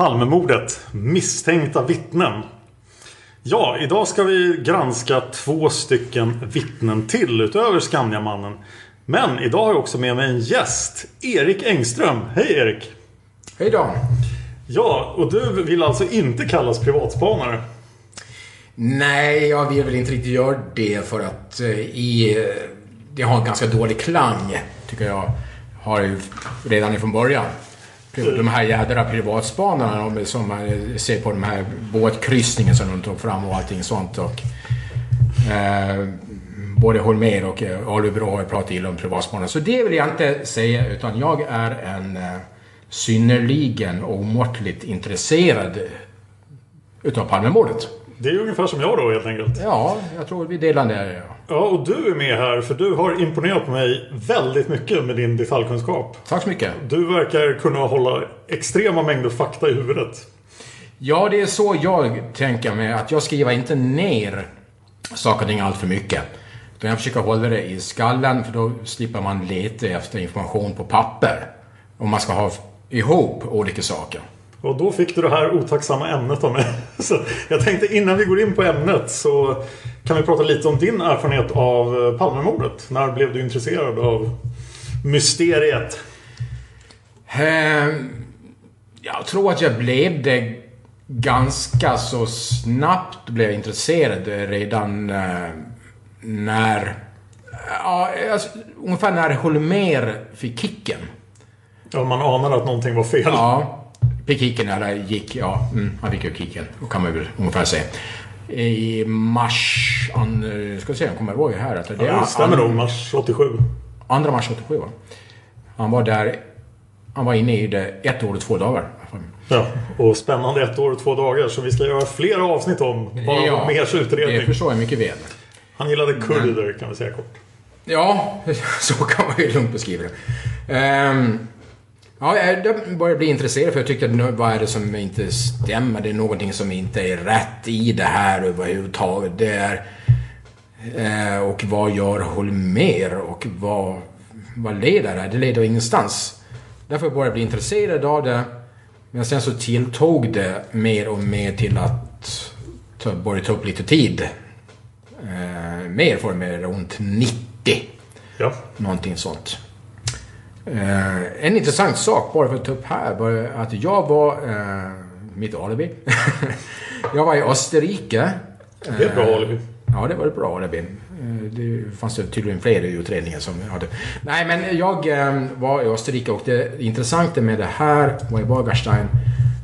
Palmemordet. Misstänkta vittnen. Ja, idag ska vi granska två stycken vittnen till utöver Skandiamannen. Men idag har jag också med mig en gäst. Erik Engström. Hej Erik! Hej då! Ja, och du vill alltså inte kallas privatspanare? Nej, jag vill väl inte riktigt göra det för att eh, i, eh, det har en ganska dålig klang, tycker jag. Har redan ifrån början. De här jädra privatspanarna som man ser på de här båtkryssningen som de tog fram och allting sånt. Och, eh, både Holmér och eh, Alubro har pratat illa om privatspanare. Så det vill jag inte säga, utan jag är en eh, synnerligen omåttligt intresserad utav Palmemordet. Det är ungefär som jag då helt enkelt. Ja, jag tror vi delar det. Ja. Ja, och du är med här för du har imponerat på mig väldigt mycket med din detaljkunskap. Tack så mycket. Du verkar kunna hålla extrema mängder fakta i huvudet. Ja, det är så jag tänker mig att jag skriver inte ner saker och ting allt för mycket. Utan jag försöker hålla det i skallen för då slipper man leta efter information på papper. Om man ska ha ihop olika saker. Och då fick du det här otacksamma ämnet av mig. Så jag tänkte innan vi går in på ämnet så kan vi prata lite om din erfarenhet av Palmemordet. När blev du intresserad av mysteriet? Ehm, Jag tror att jag blev det ganska så snabbt blev jag intresserad redan eh, när... Ja, alltså, ungefär när Holmér fick kicken. Ja, man anade att någonting var fel. Ja, fick kicken eller gick, ja, mm, han fick ju kicken. Kan man väl ungefär säga. I mars, an, ska se, jag kommer ihåg här att det Ja, det stämmer nog. Mars 87. 2 mars 87 va? Han var där, han var inne i det ett år och två dagar. Ja, och spännande ett år och två dagar som vi ska göra flera avsnitt om. Bara Ja, om Mers utredning. Det förstår jag mycket väl. Han gillade kurder kan vi säga kort. Ja, så kan man ju lugnt beskriva det. Ehm, ja, jag började bli intresserad för jag tyckte vad är det som inte stämmer? Det är någonting som inte är rätt i det här överhuvudtaget. Det är, eh, och vad gör Holmér och vad, vad leder det? Det leder ingenstans. Därför började jag bli intresserad av det. Men sen så tilltog det mer och mer till att ta, börja ta upp lite tid. Eh, mer för mig runt 90. Ja. Någonting sånt. Eh, en intressant sak bara för att ta upp här var att jag var, eh, mitt alibi, jag var i Österrike. Det är ett bra alibi. Ja, det var ett bra alibi. Eh, Det fanns tydligen fler utredningar som hade... Nej, men jag eh, var i Österrike och det intressanta med det här var i Bagerstein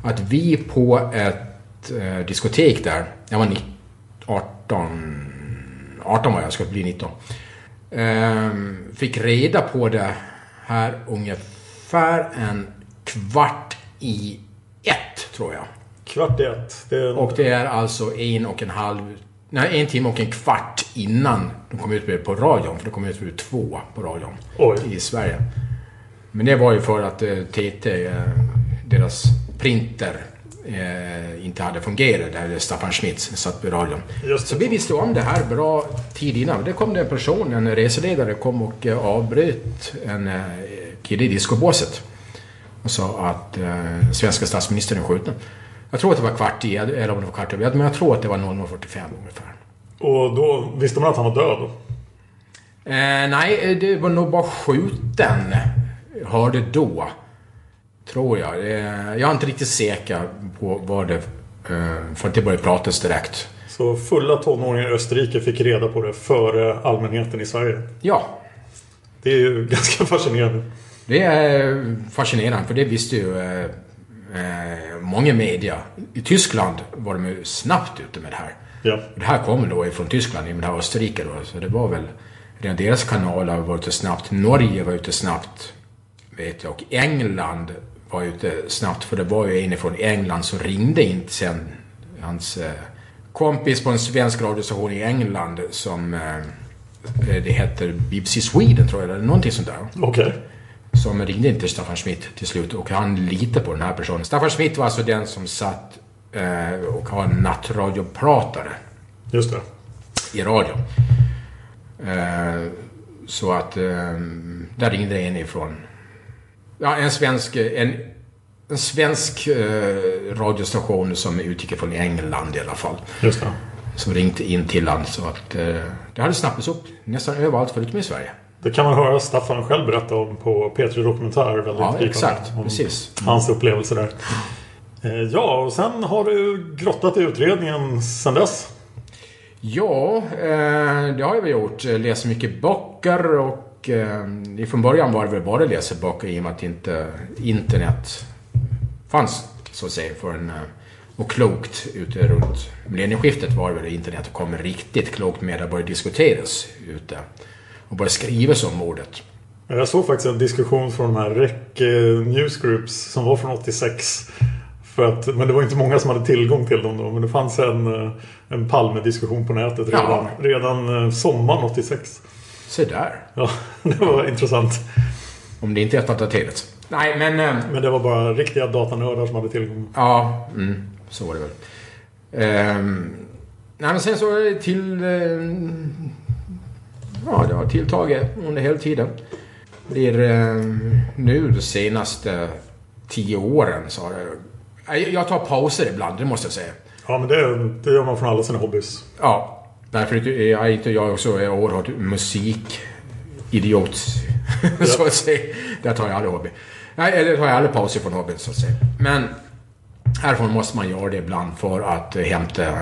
att vi på ett eh, diskotek där, jag var 19, 18, 18 var jag, skulle bli 19. Ehm, fick reda på det här ungefär en kvart i ett, tror jag. Kvart i ett. Det är. Och det är alltså en och en halv... Nej, en timme och en kvart innan de kom ut på radion. För det kom ut vid två på radion Oj. i Sverige. Men det var ju för att eh, TT, eh, deras printer, eh, inte hade fungerat där Staffan Schmidt satt vid radion. Så vi visste om det här bra tid innan. Det kom det en person, en reseledare, kom och eh, avbröt en eh, kille i discobåset. Och sa att eh, svenska statsministern är skjuten. Jag tror att det var kvart i, eller om det var kvart över, men jag tror att det var 00.45 ungefär. Och då visste man att han var död? då? Eh, nej, det var nog bara skjuten. Hörde då. Tror jag. Eh, jag är inte riktigt säker på vad det... Eh, för att det började pratas direkt. Så fulla tonåringar i Österrike fick reda på det före allmänheten i Sverige. Ja, Det är ju ganska fascinerande. det är fascinerande för det visste ju eh, eh, många media. I Tyskland var de ju snabbt ute med det här. Ja. Det här kommer då ifrån Tyskland, i det här Österrike då. Så det var väl... Redan deras kanaler var ute snabbt. Norge var ute snabbt. Vet jag. Och England var ute snabbt. För det var ju en från England som ringde in sen hans eh, kompis på en svensk radiostation i England som... Eh, det heter BBC Sweden tror jag, eller någonting sånt där Okej. som ringde in till Staffan Schmidt till slut och han litade på den här personen. Staffan Schmidt var alltså den som satt eh, och har en nattradiopratare Just det. i radion. Eh, så att eh, där ringde en ifrån, ja en svensk, en, en svensk eh, radiostation som utgick från England i alla fall. Just det. Som ringde in till han så att eh, det hade snappats upp nästan överallt förutom i Sverige. Det kan man höra Staffan själv berätta om på P3 Dokumentär. Väldigt Ja, exakt. Precis. Hans upplevelser där. Eh, Ja, och sen har du grottat i utredningen sen dess. Ja, eh, det har jag väl gjort. Läst mycket böcker och eh, från början var det väl bara läsa böcker i och med att inte internet fanns, så att säga, förrän, eh, och klokt ute runt millennieskiftet var det väl internet kom riktigt klokt med att börja diskuteras ute och börja skrivas om mordet. Jag såg faktiskt en diskussion från de här REC eh, Newsgroups som var från 86. För att, men det var inte många som hade tillgång till dem då. Men det fanns en, eh, en Palme-diskussion på nätet redan, Ja. redan sommaren 86. Se där. Ja, det var intressant. Om det inte är daterat. Nej, men... eh, Men det var bara riktiga datanördar som hade tillgång. Ja, mm, så var det väl. Ehm, nej, men sen så är det till... ehm, ja, det har tilltagit under hela tiden. Blir ehm, nu de senaste tio åren så har det... Jag, jag tar pauser ibland, det måste jag säga. Ja, men det, det gör man från alla sina hobbys. Ja, därför jag är inte jag också är oerhört musikidiot. så att säga. Där tar jag aldrig hobby. Nej, eller tar jag aldrig pauser från hobbyn så att säga. Men härifrån måste man göra det ibland för att eh, hämta...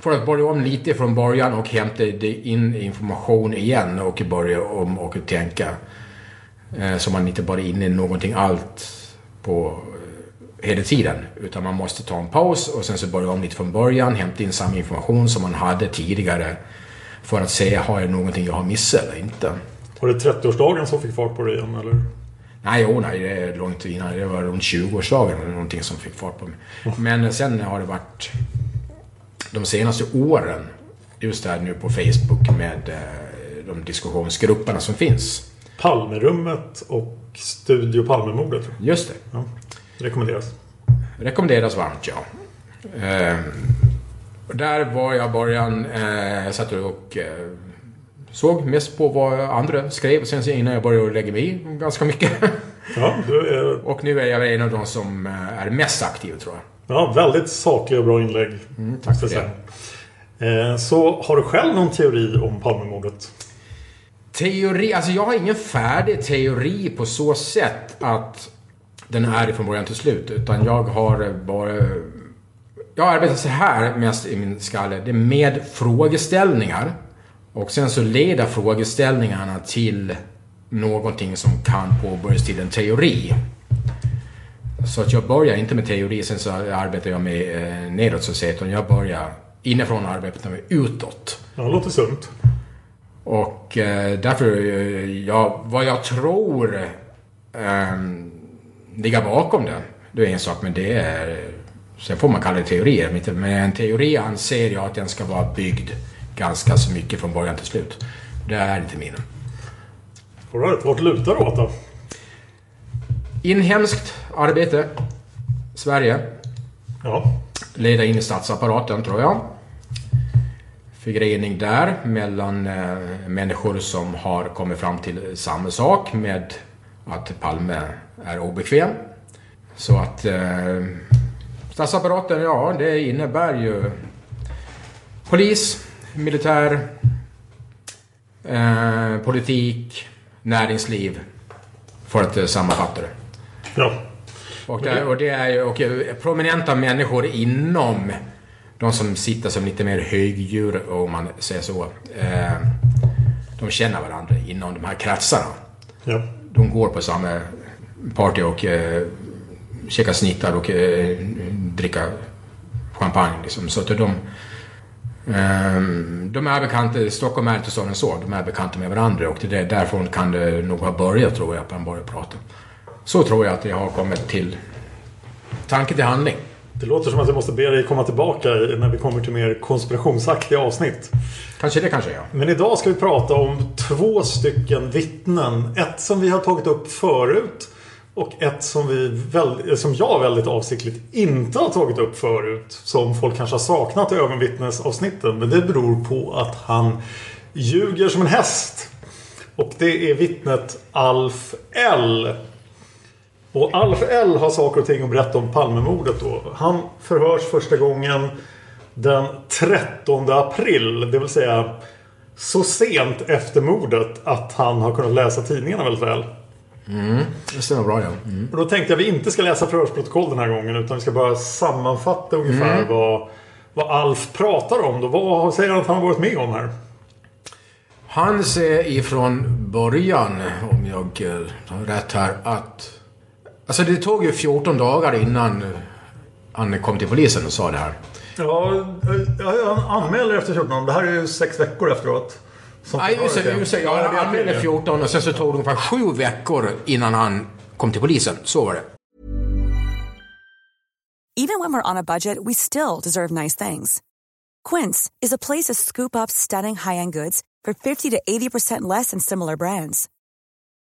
För att börja om lite från början och hämta in information igen och börja om och tänka. Eh, så man inte bara är inne i någonting allt på hela tiden. Utan man måste ta en paus och sen så börja om lite från början, hämta in samma information som man hade tidigare. För att se, har jag någonting jag har missat eller inte? Var det 30-årsdagen som fick fart på det igen eller? Nej, jo, nej, det är långt innan. Det var runt 20-årsdagen eller någonting som fick fart på mig. Men sen har det varit de senaste åren, just där nu på Facebook med eh, de diskussionsgrupperna som finns. Palmerummet och Studio Palmemordet. Just det. Ja, rekommenderas. Rekommenderas varmt, ja. Och där var jag i början, eh, jag satt och eh, såg mest på vad andra skrev. Sen innan jag började lägga mig i ganska mycket. Ja, är, och nu är jag en av de som eh, är mest aktiv, tror jag. ja, väldigt sakliga och bra inlägg. tack för säga. Eh, Så har du själv någon teori om Palmemordet? Teori, alltså jag har ingen färdig teori på så sätt att den är från början till slut. Utan jag har bara... Jag arbetar så här mest i min skalle. Det är med frågeställningar. Och sen så leder frågeställningarna till någonting som kan påbörjas till en teori. Så att jag börjar inte med teori, sen så arbetar jag med eh, nedåt så att säga. Utan jag börjar inifrån och arbetar med utåt. Ja, det låter sunt. Och eh, därför, eh, ja, vad jag tror eh, ligger bakom det, det är en sak, men det är... Sen får man kalla det teorier, men en teori anser jag att den ska vara byggd ganska så mycket från början till slut. Det är inte min. All right, vart lutar du åt då? Inhemskt arbete. Sverige. Ja. Leda in i statsapparaten, tror jag. Förgrening där mellan eh, människor som har kommit fram till samma sak med att Palme är obekväm. Så att eh, statsapparaten, ja, det innebär ju polis, militär, eh, politik, näringsliv. För att eh, sammanfatta det. Ja. Och det, och det är ju och eh, prominenta människor inom de som sitter som lite mer högdjur, om man säger så. Eh, de känner varandra inom de här kretsarna. Ja. De går på samma party och eh, käkar snittar och eh, dricker champagne. Liksom. Så att de, eh, de är bekanta, Stockholm är inte sådana så, de är bekanta med varandra och det är därifrån kan det nog ha börjat tror jag, att man börjar prata. Så tror jag att det har kommit till tanke till handling. Det låter som att jag måste be dig komma tillbaka när vi kommer till mer konspirationsaktiga avsnitt. Kanske det kanske jag. Men idag ska vi prata om två stycken vittnen. Ett som vi har tagit upp förut. Och ett som, vi väl, som jag väldigt avsiktligt inte har tagit upp förut. Som folk kanske har saknat i ögonvittnesavsnitten. Men det beror på att han ljuger som en häst. Och det är vittnet Alf L. Och Alf L har saker och ting att berätta om Palmemordet då. Han förhörs första gången den 13 april. Det vill säga så sent efter mordet att han har kunnat läsa tidningarna väldigt väl. Det stämmer bra ja. Mm. Och då tänkte jag att vi inte ska läsa förhörsprotokoll den här gången utan vi ska bara sammanfatta ungefär vad, vad Alf pratar om. Då. Vad säger han att han har varit med om här? Han säger ifrån början, om jag eh, har rätt här, att... Alltså det tog ju 14 dagar innan han kom till polisen och sa det här. Ja, jag anmäler efter 14 Det här är ju sex veckor efteråt. Nej, just det. Just jag anmälde jag. 14 och sen så tog det ungefär sju veckor innan han kom till polisen. Så var det. Even when we're on a budget, we still deserve nice things. Quince is a place to scoop up stunning high-end goods for 50 to 80% less than similar brands.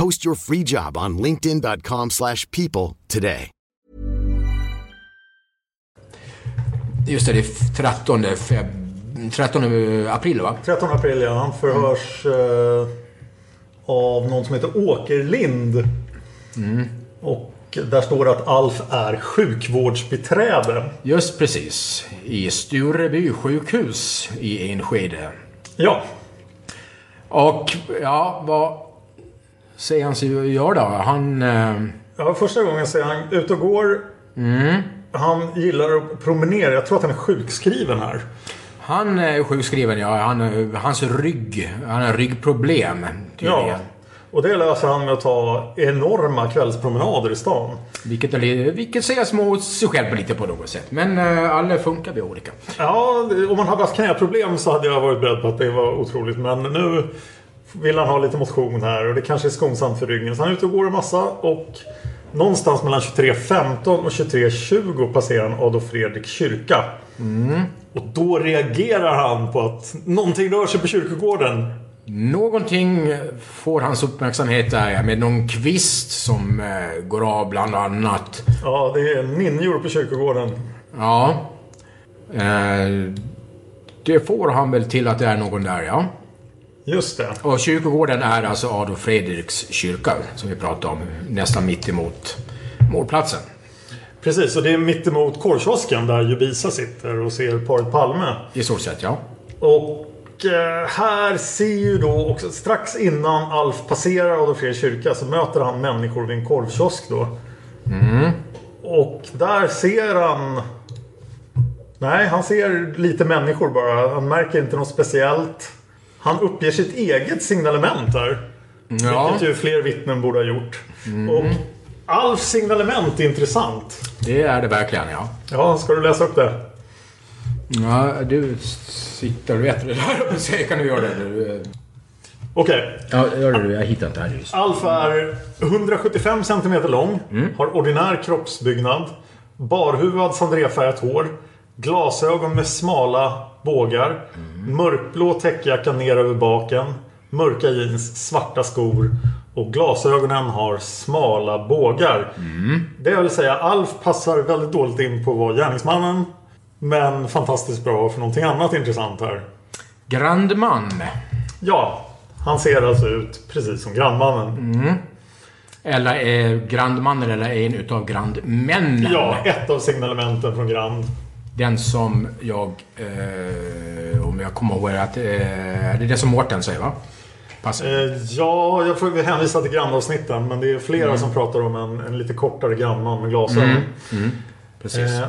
Post your free job on linkedin.com/people slash people today. Just det, det är 13, feb... 13 april va? 13 april ja. Han förhörs eh, av någon som heter Åkerlind. Och där står det att Alf är sjukvårdsbiträde. Just precis. I Stureby sjukhus i Enskede. Ja. Och ja, vad säger han sig göra då? Han... Eh, ja. Första gången ser han ute och går. Han gillar att promenera. Jag tror att han är sjukskriven här. han är sjukskriven, ja. Han, hans rygg. Han har ryggproblem tydligen. Ja. Och det löser han med att ta enorma kvällspromenader i stan. Vilket, vilket säger små sig själv lite på något sätt. Men eh, alla funkar vi olika. Ja, om man hade haft knäproblem så hade jag varit beredd på att det var otroligt. Men nu vill han ha lite motion här och det kanske är skonsamt för ryggen. Så han är ute och går en massa och någonstans mellan 23.15 och 23.20 passerar han Adolf Fredrik kyrka. Och då reagerar han på att någonting rör sig på kyrkogården. Någonting får hans uppmärksamhet där med någon kvist som eh, går av bland annat. Ja, det är ninjor på kyrkogården. Ja. Eh, det får han väl till att det är någon där, ja. Just det. Och kyrkogården är alltså Adolf Fredriks kyrka, som vi pratade om, nästan mitt emot målplatsen. Precis, och det är mittemot korvkiosken där Jubisa sitter och ser paret Palme. I stort sett, ja. Och eh, här ser ju då också strax innan Alf passerar Adolf Fredriks kyrka så möter han människor vid en korvkiosk då. Och där ser han... Nej, han ser lite människor bara. Han märker inte något speciellt. Han uppger sitt eget signalement här. Ja, Vilket ju fler vittnen borde ha gjort. Och Alfs signalement är intressant. det är det verkligen, ja. Ja, ska du läsa upp det? Ja, du sitter och vet det där så kan du göra det. Du, Okej. ja, gör det du. Jag hittar inte här just. Alf är 175 cm lång. Har ordinär kroppsbyggnad. Barhuvad sandréfärgat hår. Glasögon med smala bågar. Mörkblå täckjacka ner över baken. Mörka jeans, svarta skor. Och glasögonen har smala bågar. Det vill säga Alf passar väldigt dåligt in på att vara gärningsmannen. Men fantastiskt bra för någonting annat intressant här. Grandman. Ja, han ser alltså ut precis som grannmannen. Eller är grandmannen eller en utav grandmännen. Ja, ett av signalementen från Grand. Den som jag, eh, om jag kommer ihåg rätt, eh, det är det som Mårten säger va? Passar. Eh, ja, jag får hänvisa till grannavsnitten. Men det är flera som pratar om en, en lite kortare grannman med glasögon. Precis. Eh,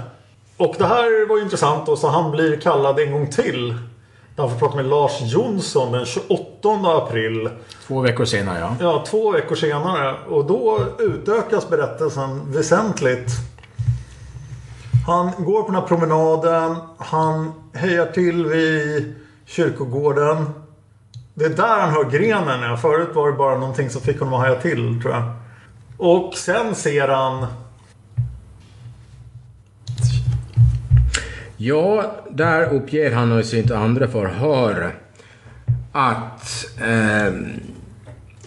och det här var ju intressant. Och så han blir kallad en gång till. Han får prata med Lars Jonsson den 28 april. Två veckor senare ja. Ja, två veckor senare. Och då utökas berättelsen väsentligt. Han går på den här promenaden. Han hejar till vid kyrkogården. Det är där han hör grenen. Ja. Förut var det bara någonting som fick honom att haja till, tror jag. Och sen ser han... Ja, där uppger han i sitt andra förhör att eh,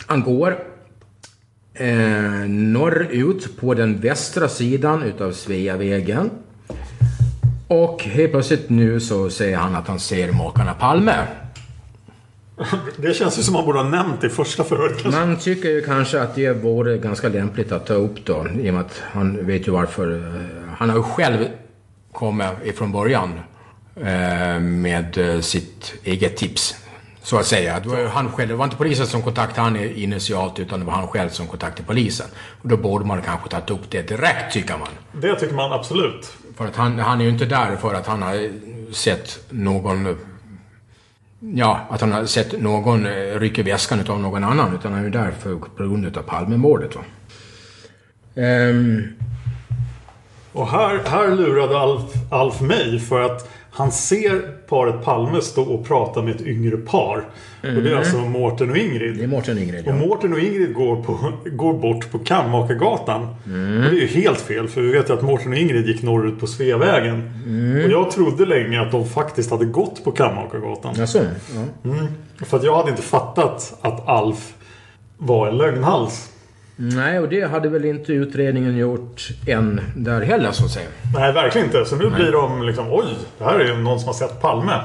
han går eh, norrut på den västra sidan utav Sveavägen. Och helt plötsligt nu så säger han att han ser makarna Palme. Det känns ju som han borde ha nämnt i första förhöret. kanske. Man tycker ju kanske att det vore ganska lämpligt att ta upp då. I och med att han vet ju varför. eh, Han har ju själv kommit ifrån början eh, med eh, sitt eget tips. Så att säga. Det var han själv. Det var inte polisen som kontaktade han initialt utan det var han själv som kontaktade polisen. Och då borde man kanske tagit upp det direkt tycker man. Det tycker man absolut. För att han, han är ju inte där för att han har sett någon... Ja, att han har sett någon eh, rycka väskan av någon annan. Utan han är ju där för, på grund av Palmemordet. Va? Ehm. Och här, här lurade Alf, Alf mig för att han ser paret Palme stå och prata med ett yngre par. Och det är alltså Mårten och Ingrid. det är Mårten Ingrid, Och ja. Mårten och Ingrid går, på, går bort på Kammakargatan. Och det är ju helt fel för vi vet ju att Mårten och Ingrid gick norrut på Sveavägen. Och jag trodde länge att de faktiskt hade gått på Kammakargatan. Jaså? Ja. För att jag hade inte fattat att Alf var en lögnhals. Nej, och det hade väl inte utredningen gjort än där heller så att säga. Nej, verkligen inte. Så nu blir de liksom oj, det här är ju någon som har sett Palme.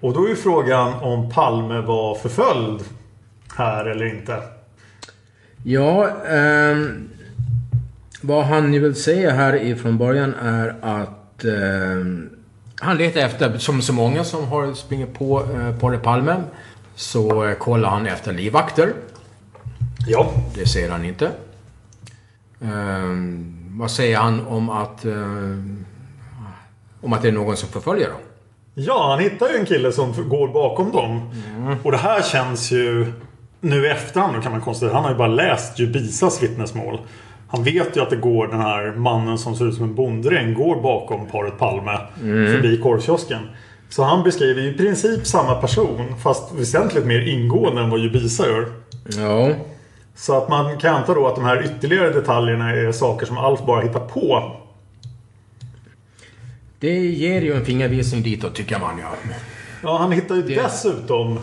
Och då är ju frågan om Palme var förföljd här eller inte. Ja, ehm, vad han ju vill säga här ifrån början är att ehm, han letar efter, som så många som har sprungit på eh, Porre Palme, så eh, kollar han efter livvakter. Ja, Det ser han inte. Ehm, vad säger han om att, ehm, om att det är någon som förföljer dem? ja han hittar ju en kille som går bakom dem. Och det här känns ju nu i efterhand kan man konstatera han har ju bara läst Jubisas vittnesmål. Han vet ju att det går den här mannen som ser ut som en bonddräng går bakom paret Palme förbi korvkiosken. Så han beskriver i princip samma person fast väsentligt mer ingående än vad Jubisa gör. Ja. Så att man kan anta då att de här ytterligare detaljerna är saker som Alf bara hittar på. Det ger ju en fingervisning ditåt tycker man ja. Ja, han hittar ju dessutom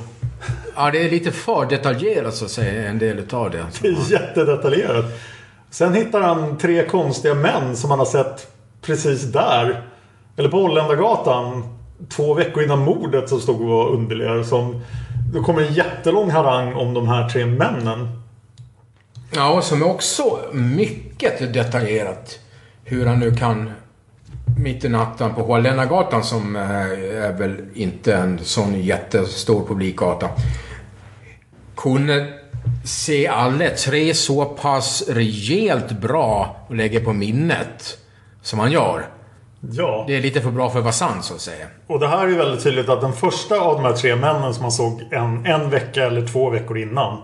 Ja, det är lite för detaljerat så att säga, en del utav det. Det är jättedetaljerat. Sen hittar han tre konstiga män som han har sett precis där. Eller på Holländargatan. Två veckor innan mordet som stod och var underliga. Som, det kommer en jättelång harang om de här tre männen. Ja, som är också mycket detaljerat. Hur han nu kan mitt i natten på Holländargatan som eh, är väl inte en sån jättestor publikgata. Kunde se alla tre så pass rejält bra och lägga på minnet som han gör. Ja. Det är lite för bra för att vara sant så att säga. Och det här är väldigt tydligt att den första av de här tre männen som man såg en, en vecka eller två veckor innan.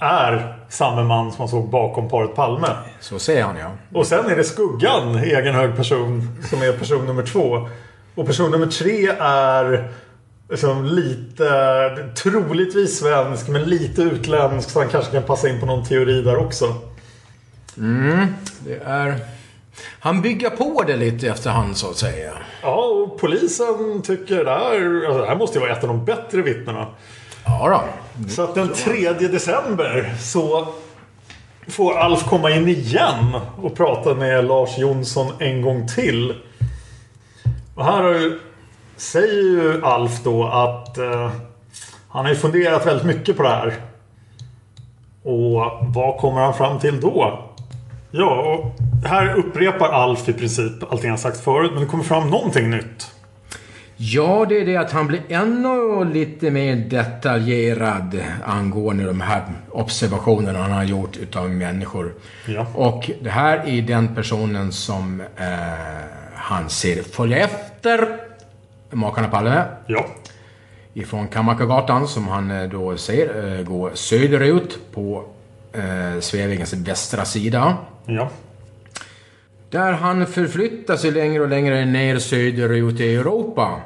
Är samma man som man såg bakom paret Palme. Så säger han ja. Och sen är det Skuggan, egen hög person, som är person nummer två. Och person nummer tre är liksom lite, troligtvis svensk, men lite utländsk. Så han kanske kan passa in på någon teori där också. Det är... Han bygger på det lite efterhand så att säga. Ja, och polisen tycker det här, alltså, det här måste ju vara ett av de bättre vittnena. Ja då. Så att den 3 december så får Alf komma in igen och prata med Lars Jonsson en gång till. Och här har ju, säger ju Alf då att eh, han har ju funderat väldigt mycket på det här. Och vad kommer han fram till då? Ja, och här upprepar Alf i princip allting han sagt förut men det kommer fram någonting nytt. Ja, det är det att han blir ännu lite mer detaljerad angående de här observationerna han har gjort utav människor. Ja. Och det här är den personen som eh, han ser följa efter makarna Palme Ja. ifrån Kammarkagatan som han eh, då ser eh, gå söderut på eh, Sveavägens västra sida. Ja. Där han förflyttar sig längre och längre ner söderut i Europa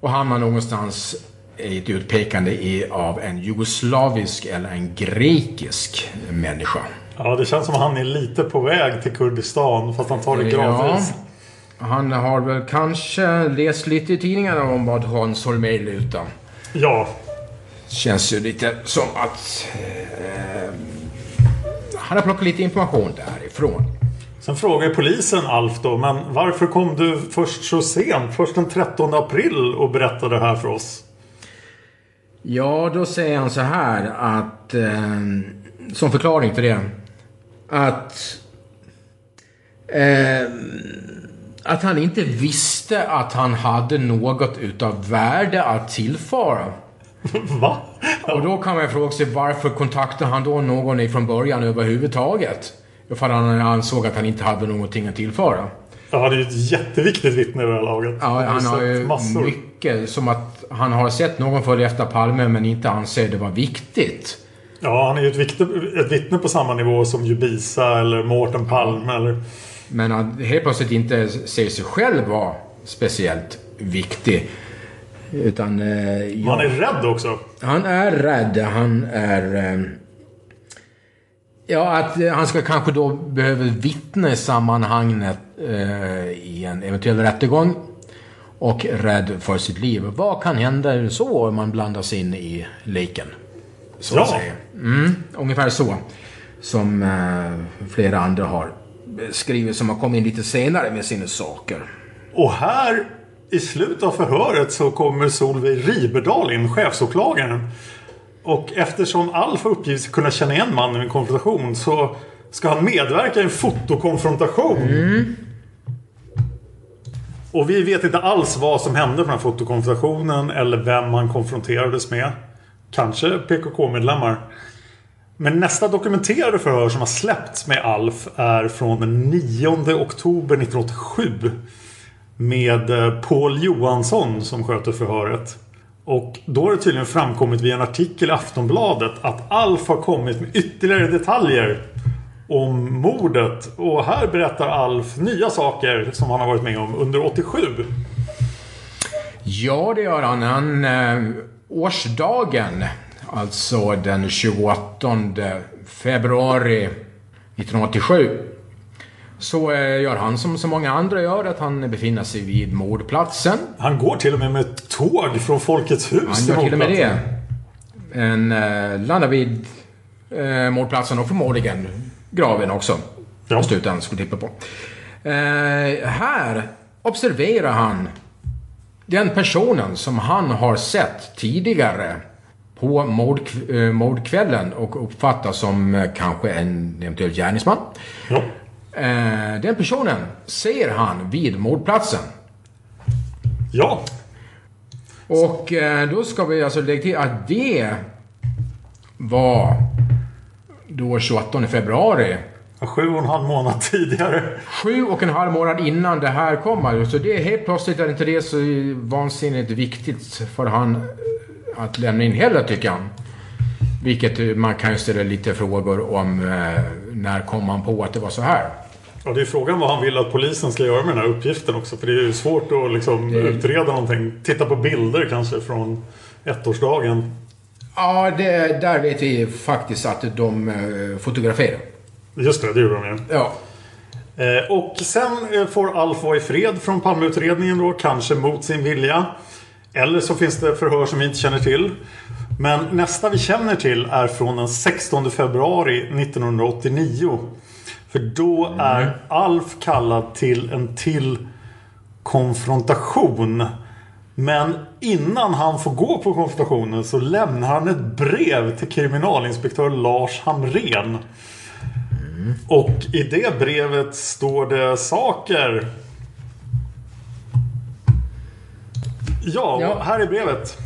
och hamnar någonstans i ett utpekande i, av en jugoslavisk eller en grekisk människa. Ja, det känns som att han är lite på väg till Kurdistan fast han tar det gradvis. Han har väl kanske läst lite i tidningarna om vad Hans Holmér lutar. Ja. Känns ju lite som att eh, han har plockat lite information därifrån. Sen frågar polisen Alf då, men varför kom du först så sent? Först den 13 april och berättade det här för oss. Ja, då säger han så här att... Eh, som förklaring till det. Att... Eh, att han inte visste att han hade något utav värde att tillföra. Va? Och då kan man fråga sig varför kontaktade han då någon ifrån början överhuvudtaget? Ifall han ansåg att han inte hade någonting att tillföra. Ja, han är ju ett jätteviktigt vittne i det här laget. Ja, han har sett ju massor. mycket. Som att han har sett någon följa efter Palme men inte anser det var viktigt. Ja, han är ju ett vittne, ett vittne på samma nivå som Jubisa eller Mårten Palme eller... Men att helt plötsligt inte ser sig själv vara speciellt viktig. Utan... Eh, ja, Han är rädd också. han är rädd. Han är... Eh, ja, att eh, han ska kanske då behöva vittna i sammanhanget eh, i en eventuell rättegång. Och rädd för sitt liv. Vad kan hända så om man blandas in i leken? Så att säga. Mm, ungefär så. Som eh, flera andra har skrivit som har kommit in lite senare med sina saker. Och här i slutet av förhöret så kommer Solveig Riberdal in, chefsåklagaren. Och eftersom Alf har uppgivit sig kunna känna igen mannen i en konfrontation så ska han medverka i en fotokonfrontation. Och vi vet inte alls vad som hände på den här fotokonfrontationen eller vem han konfronterades med. Kanske PKK-medlemmar. Men nästa dokumenterade förhör som har släppts med Alf är från den 9 oktober 1987. Med eh, Paul Johansson som sköter förhöret. Och då har det tydligen framkommit via en artikel i Aftonbladet att Alf har kommit med ytterligare detaljer om mordet. Och här berättar Alf nya saker som han har varit med om under 87. Ja, det gör han. han eh, årsdagen, alltså den 28 februari 1987, så eh, gör han som så många andra gör, att han befinner sig vid mordplatsen. Han går till och med med tåg från Folkets hus Han gör till och med det. En, eh, landar vid eh, mordplatsen och förmodligen graven också. Ja. Slutändan skulle tippa på. Eh, här observerar han den personen som han har sett tidigare på mord, eh, mordkvällen och uppfattar som eh, kanske en eventuell gärningsman. Ja. Eh, den personen ser han vid mordplatsen. ja. Och eh, då ska vi alltså lägga till att det var då 28 februari. Sju och en halv månad tidigare. Sju och en halv månad innan det här kom. Så det är helt plötsligt är inte det så vansinnigt viktigt för han att lämna in heller tycker han. Vilket man kan ju ställa lite frågor om eh, när kom han på att det var så här. Ja, det är frågan vad han vill att polisen ska göra med den här uppgiften också. För det är ju svårt att liksom utreda någonting. Titta på bilder kanske från ettårsdagen. Ja, det, där vet vi faktiskt att de eh, fotograferar. Just det, det gjorde de ju. Ja. Eh, och sen eh, får Alf vara i fred från Palmeutredningen då. Kanske mot sin vilja. Eller så finns det förhör som vi inte känner till. Men nästa vi känner till är från den 16 februari 1989. För då är Alf kallad till en till konfrontation. Men innan han får gå på konfrontationen så lämnar han ett brev till kriminalinspektör Lars Hamrén. Och i det brevet står det saker. Ja, Ja. här är brevet.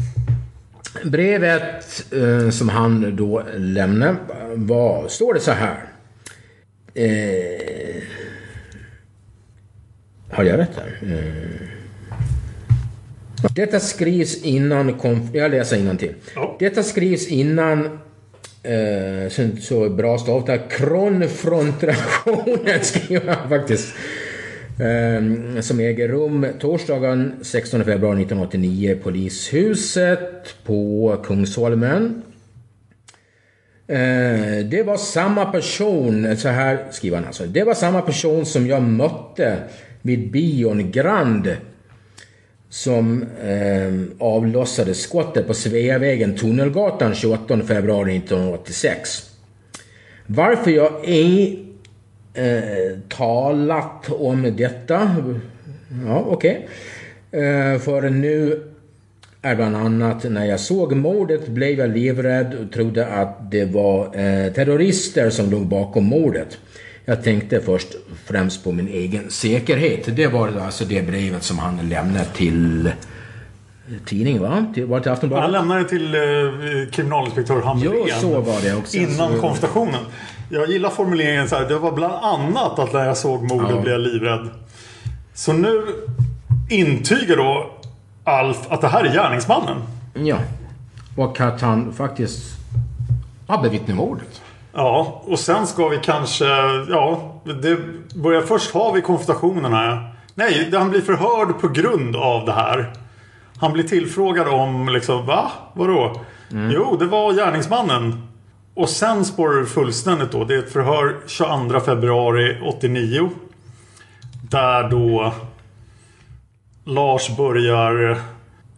Brevet eh, som han då lämnade var, står det så här. Eh, har jag rätt här? Eh, detta skrivs innan... Konf- jag läser till. Ja. Detta skrivs innan... Eh, så, bra stavat. Konfrontationen skriver han faktiskt. Eh, som äger rum torsdagen 16 februari 1989 Polishuset på Kungsholmen. Eh, det var samma person, eh, så här skriver han alltså. Det var samma person som jag mötte vid bion Grand. Som eh, avlossade skottet på Sveavägen, Tunnelgatan 28 februari 1986. Varför jag ej eh, talat om detta. Ja, okej. Eh, för nu är bland annat när jag såg mordet blev jag livrädd och trodde att det var eh, terrorister som låg bakom mordet. Jag tänkte först främst på min egen säkerhet. Det var alltså det brevet som han lämnade till tidningen, va? Till, var det till Aftonbladet? Han lämnade till eh, kriminalinspektör Hamrén. Jo, så var det också. Innan Så- konfrontationen. Jag gillar formuleringen så här. Det var bland annat att när jag såg mordet Ja. blev jag livrädd. Så nu intygar då Alf att det här är gärningsmannen. Ja. Och att han faktiskt har bevittnat mordet. Ja, och sen ska vi kanske... Ja, det börjar först har vi konfrontationen här. Nej, han blir förhörd på grund av det här. Han blir tillfrågad om liksom, va? Vadå? Jo, det var gärningsmannen. Och sen spårar det fullständigt då. Det är ett förhör 22 februari 89. Där då Lars börjar...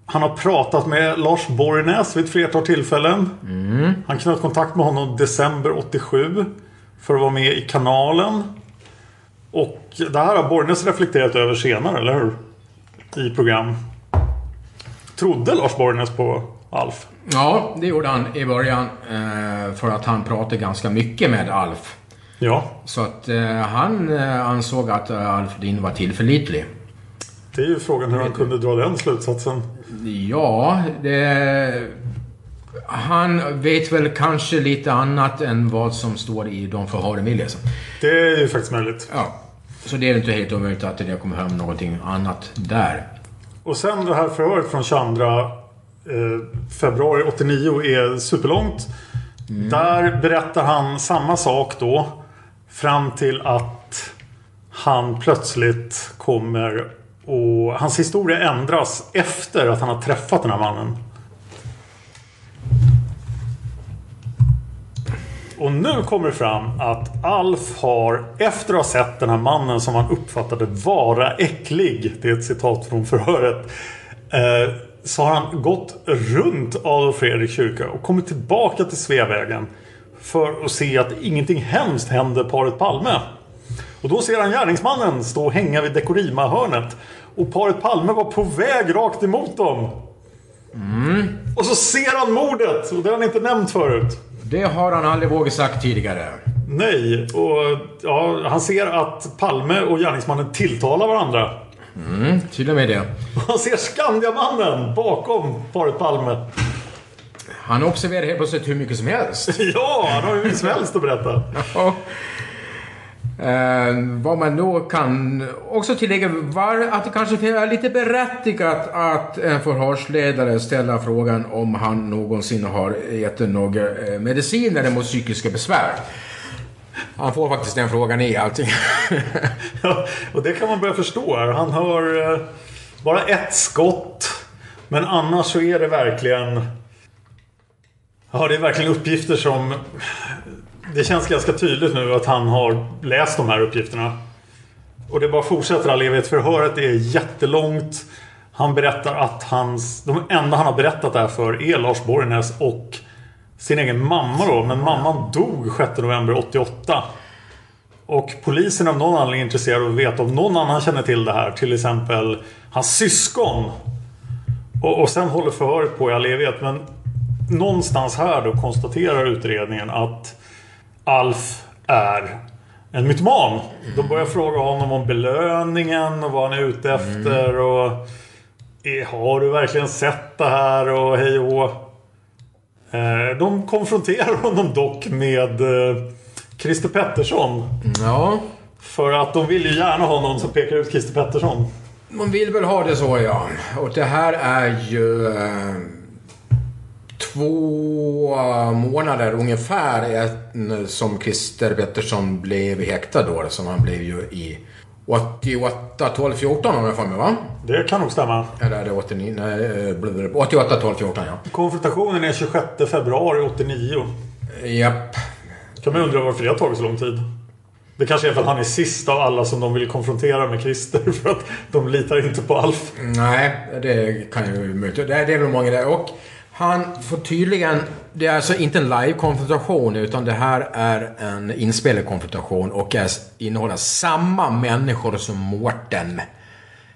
Han har pratat med Lars Borgnäs vid ett flertal tillfällen. Han knöt kontakt med honom december 87. För att vara med i kanalen. Och det här har Borgnäs reflekterat över senare, eller hur? I program. Trodde Lars Borgnäs på Alf? Ja, det gjorde han i början. eh, För att han pratade ganska mycket med Alf. Ja. Så att eh, han eh, ansåg att Alf Lind var tillförlitlig. Det är ju frågan hur han kunde dra den slutsatsen. Ja, det... Han vet väl kanske lite annat än vad som står i de förhören vi läser. Det är ju faktiskt möjligt. Ja. Så det är inte helt omöjligt att det kommer fram någonting annat där. Och sen det här förhöret från 22 eh, februari 89 är superlångt. Där berättar han samma sak då. Fram till att han plötsligt kommer och hans historia ändras efter att han har träffat den här mannen. Och nu kommer det fram att Alf har, efter att ha sett den här mannen som han uppfattade vara äcklig, det är ett citat från förhöret, eh, så har han gått runt Adolf Fredriks kyrka och kommit tillbaka till Sveavägen för att se att ingenting hemskt händer paret Palme. Och då ser han gärningsmannen stå och hänga vid Dekorima-hörnet. Och paret Palme var på väg rakt emot dem. Och så ser han mordet! Och det har han inte nämnt förut. Det har han aldrig vågat sagt tidigare. Nej, och ja, han ser att Palme och gärningsmannen tilltalar varandra. Mm, till och med det. Och han ser Skandiamannen bakom paret Palme. Han observerar helt plötsligt hur mycket som helst. Ja, han har hur som helst att berätta. Eh, vad man då kan också tillägga var att det kanske är lite berättigat att en förhörsledare ställer frågan om han någonsin har ätit några eh, mediciner mot psykiska besvär. Han får faktiskt den frågan i allting. Ja, och det kan man börja förstå. Han har eh, bara ett skott. Men annars så är det verkligen... Ja, det är verkligen uppgifter som... Det känns ganska tydligt nu att han har läst de här uppgifterna. Och det bara fortsätter. All evighet. Förhöret är jättelångt. Han berättar att hans... De enda han har berättat det här för är Lars Borgnäs och sin egen mamma då. Men mamman dog 6 november 88. Och polisen av någon anledning är intresserad av att veta om någon annan känner till det här. Till exempel hans syskon. Och, och sen håller förhöret på i all evighet. Men någonstans här då konstaterar utredningen att Alf är en mytoman. De börjar fråga honom om belöningen och vad han är ute efter. Och eh, Har du verkligen sett det här? Och hej och. Eh, De konfronterar honom dock med eh, Christer Pettersson. ja, För att de vill ju gärna ha någon som pekar ut Christer Pettersson. man vill väl ha det så ja. Och det här är ju eh, två månader ungefär eh, som Christer Pettersson blev häktad då. Som han blev ju i 88, 12, 14 om jag får mig va? Det kan nog stämma. Eller är det 89? Nej, eh, blablabla. 88, 12, 14 ja. Konfrontationen är 26 februari 89. Japp. Kan man undra varför det har tagit så lång tid. Det kanske är för att han är sist av alla som de vill konfrontera med Christer. För att de litar inte på Alf. Nej, det kan ju möjligt. Det är väl många där. Och han får tydligen... Det är alltså inte en live-konfrontation utan det här är en inspelad konfrontation och är, innehåller samma människor som Mårten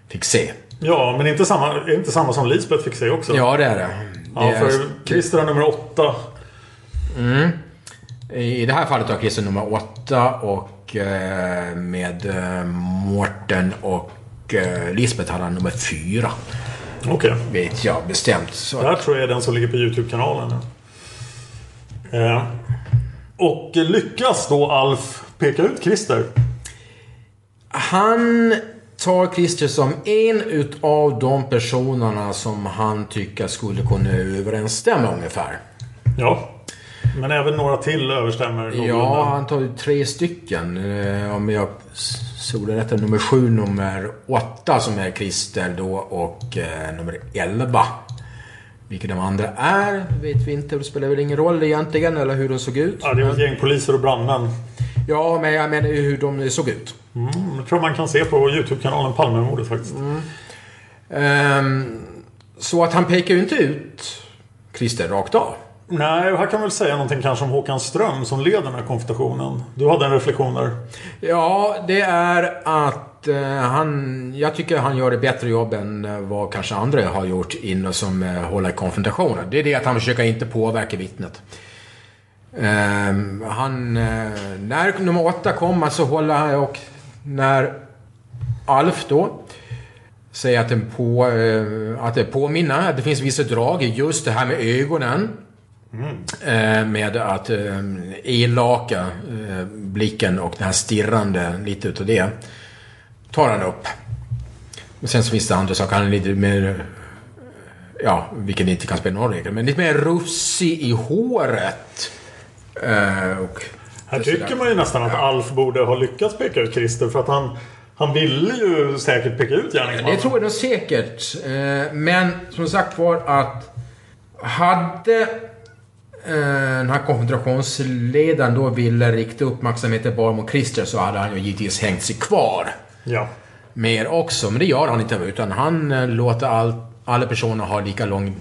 fick se. Ja, men inte samma, är inte samma som Lisbeth fick se också. Ja, det är det. Ja, för Christer är nummer åtta. I det här fallet har Christer nummer åtta och eh, med eh, Mårten och eh, Lisbeth hade han nummer fyra. Okej. Vet jag bestämt. Så Det här tror jag är den som ligger på YouTube-kanalen. Eh, och lyckas då Alf peka ut Christer? Han tar Christer som en utav de personerna som han tycker skulle kunna överensstämma ungefär. Ja. Men även några till överstämmer Ja, han tar ju tre stycken. Eh, Om jag s- såg det rätt. är Nummer sju, nummer åtta som är Christer då och eh, nummer elva. Vilka de andra är vet vi inte. Det spelar väl ingen roll egentligen eller hur de såg ut. Ja, det är ett gäng poliser och brandmän. Ja, men jag menar hur de såg ut. Mm, jag tror man kan se på YouTube-kanalen Palmemordet faktiskt. Ehm, så att han pekar ju inte ut Christer rakt av. Nej, här kan man väl säga någonting kanske om Håkan Ström som leder den här konfrontationen. Du hade en reflektion där. Ja, det är att eh, han... Jag tycker han gör ett bättre jobb än eh, vad kanske andra har gjort inne som eh, håller konfrontationer. Det är det att han försöker inte påverka vittnet. Eh, han... Eh, när nummer åtta kommer så håller han och när Alf då säger att, den på, eh, att det påminner, att det finns vissa drag i just det här med ögonen. Eh, med att eh, elaka eh, blicken och den här stirrande, lite utav det. Tar han upp. Men sen så finns det andra saker. Han är lite mer ja, vilket inte kan spela någon roll men lite mer rufsig i håret. Eh, och Här tycker man ju nästan att Alf borde ha lyckats peka ut Christer för att han han ville ju säkert peka ut gärningsmannen. Det tror jag nog säkert. Men som sagt var att hade den här konfederationsledaren då ville rikta uppmärksamheten bara mot Christer så hade han ju givetvis hängt sig kvar. Ja. Mer också, men det gör han inte utan han eh, låter all, alla personer ha lika lång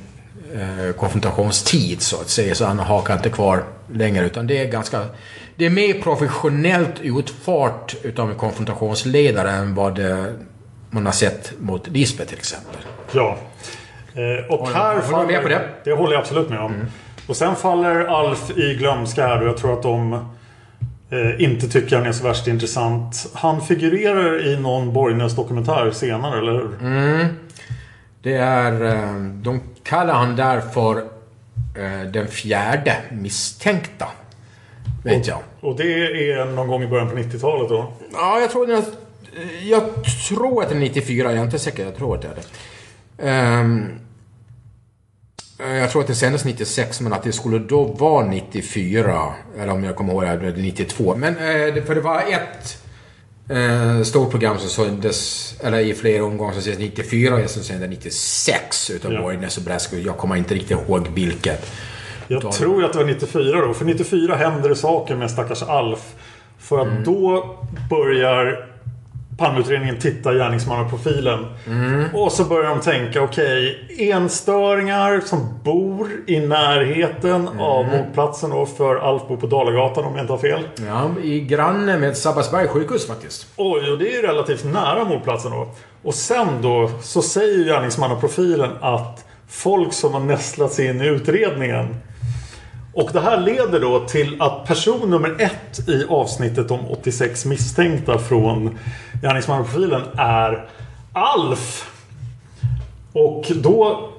eh, konfrontationstid så att säga. Så han hakar inte kvar längre utan det är ganska... Det är mer professionellt utfart utav en konfrontationsledare än vad det, man har sett mot Lisbeth till exempel. Ja. Eh, och Håller- här håller du med på det? Det håller jag absolut med om. Och sen faller Alf i glömska här och jag tror att de eh, inte tycker han är så värst intressant. Han figurerar i någon Borgnäs dokumentär senare, eller hur? Mm. Det är... eh, De kallar han där för eh, den fjärde misstänkta. Vet jag. Och det är någon gång i början på 90-talet då? Ja, jag tror, att- jag tror att det är 94. Jag är inte säker. Jag tror att det är det. Eh, jag tror att det sändes 96, men att det skulle då vara 94. Eller om jag kommer ihåg det, det 92. Men eh, för det var ett eh, stort program som sändes, eller i flera omgångar som sändes 94 och som sändes 96 utav Ja. Borgnäs och Brasko. Jag kommer inte riktigt ihåg vilket. Jag Då- tror att det var 94 då. För 94 händer det saker med stackars Alf. För att då börjar Palmeutredningen titta i gärningsmannaprofilen. Och så börjar de tänka, okej, enstöringar som bor i närheten av mordplatsen då för Alf bor på Dalagatan om jag inte har fel. Ja, i granne med Sabbatsberg sjukhus faktiskt. Oj, och det är ju relativt nära mordplatsen då. Och sen då så säger gärningsmannaprofilen att folk som har nästlat sig in i utredningen. Och det här leder då till att person nummer ett i avsnittet om 86 misstänkta från gärningsmannaprofilen är Alf. Och då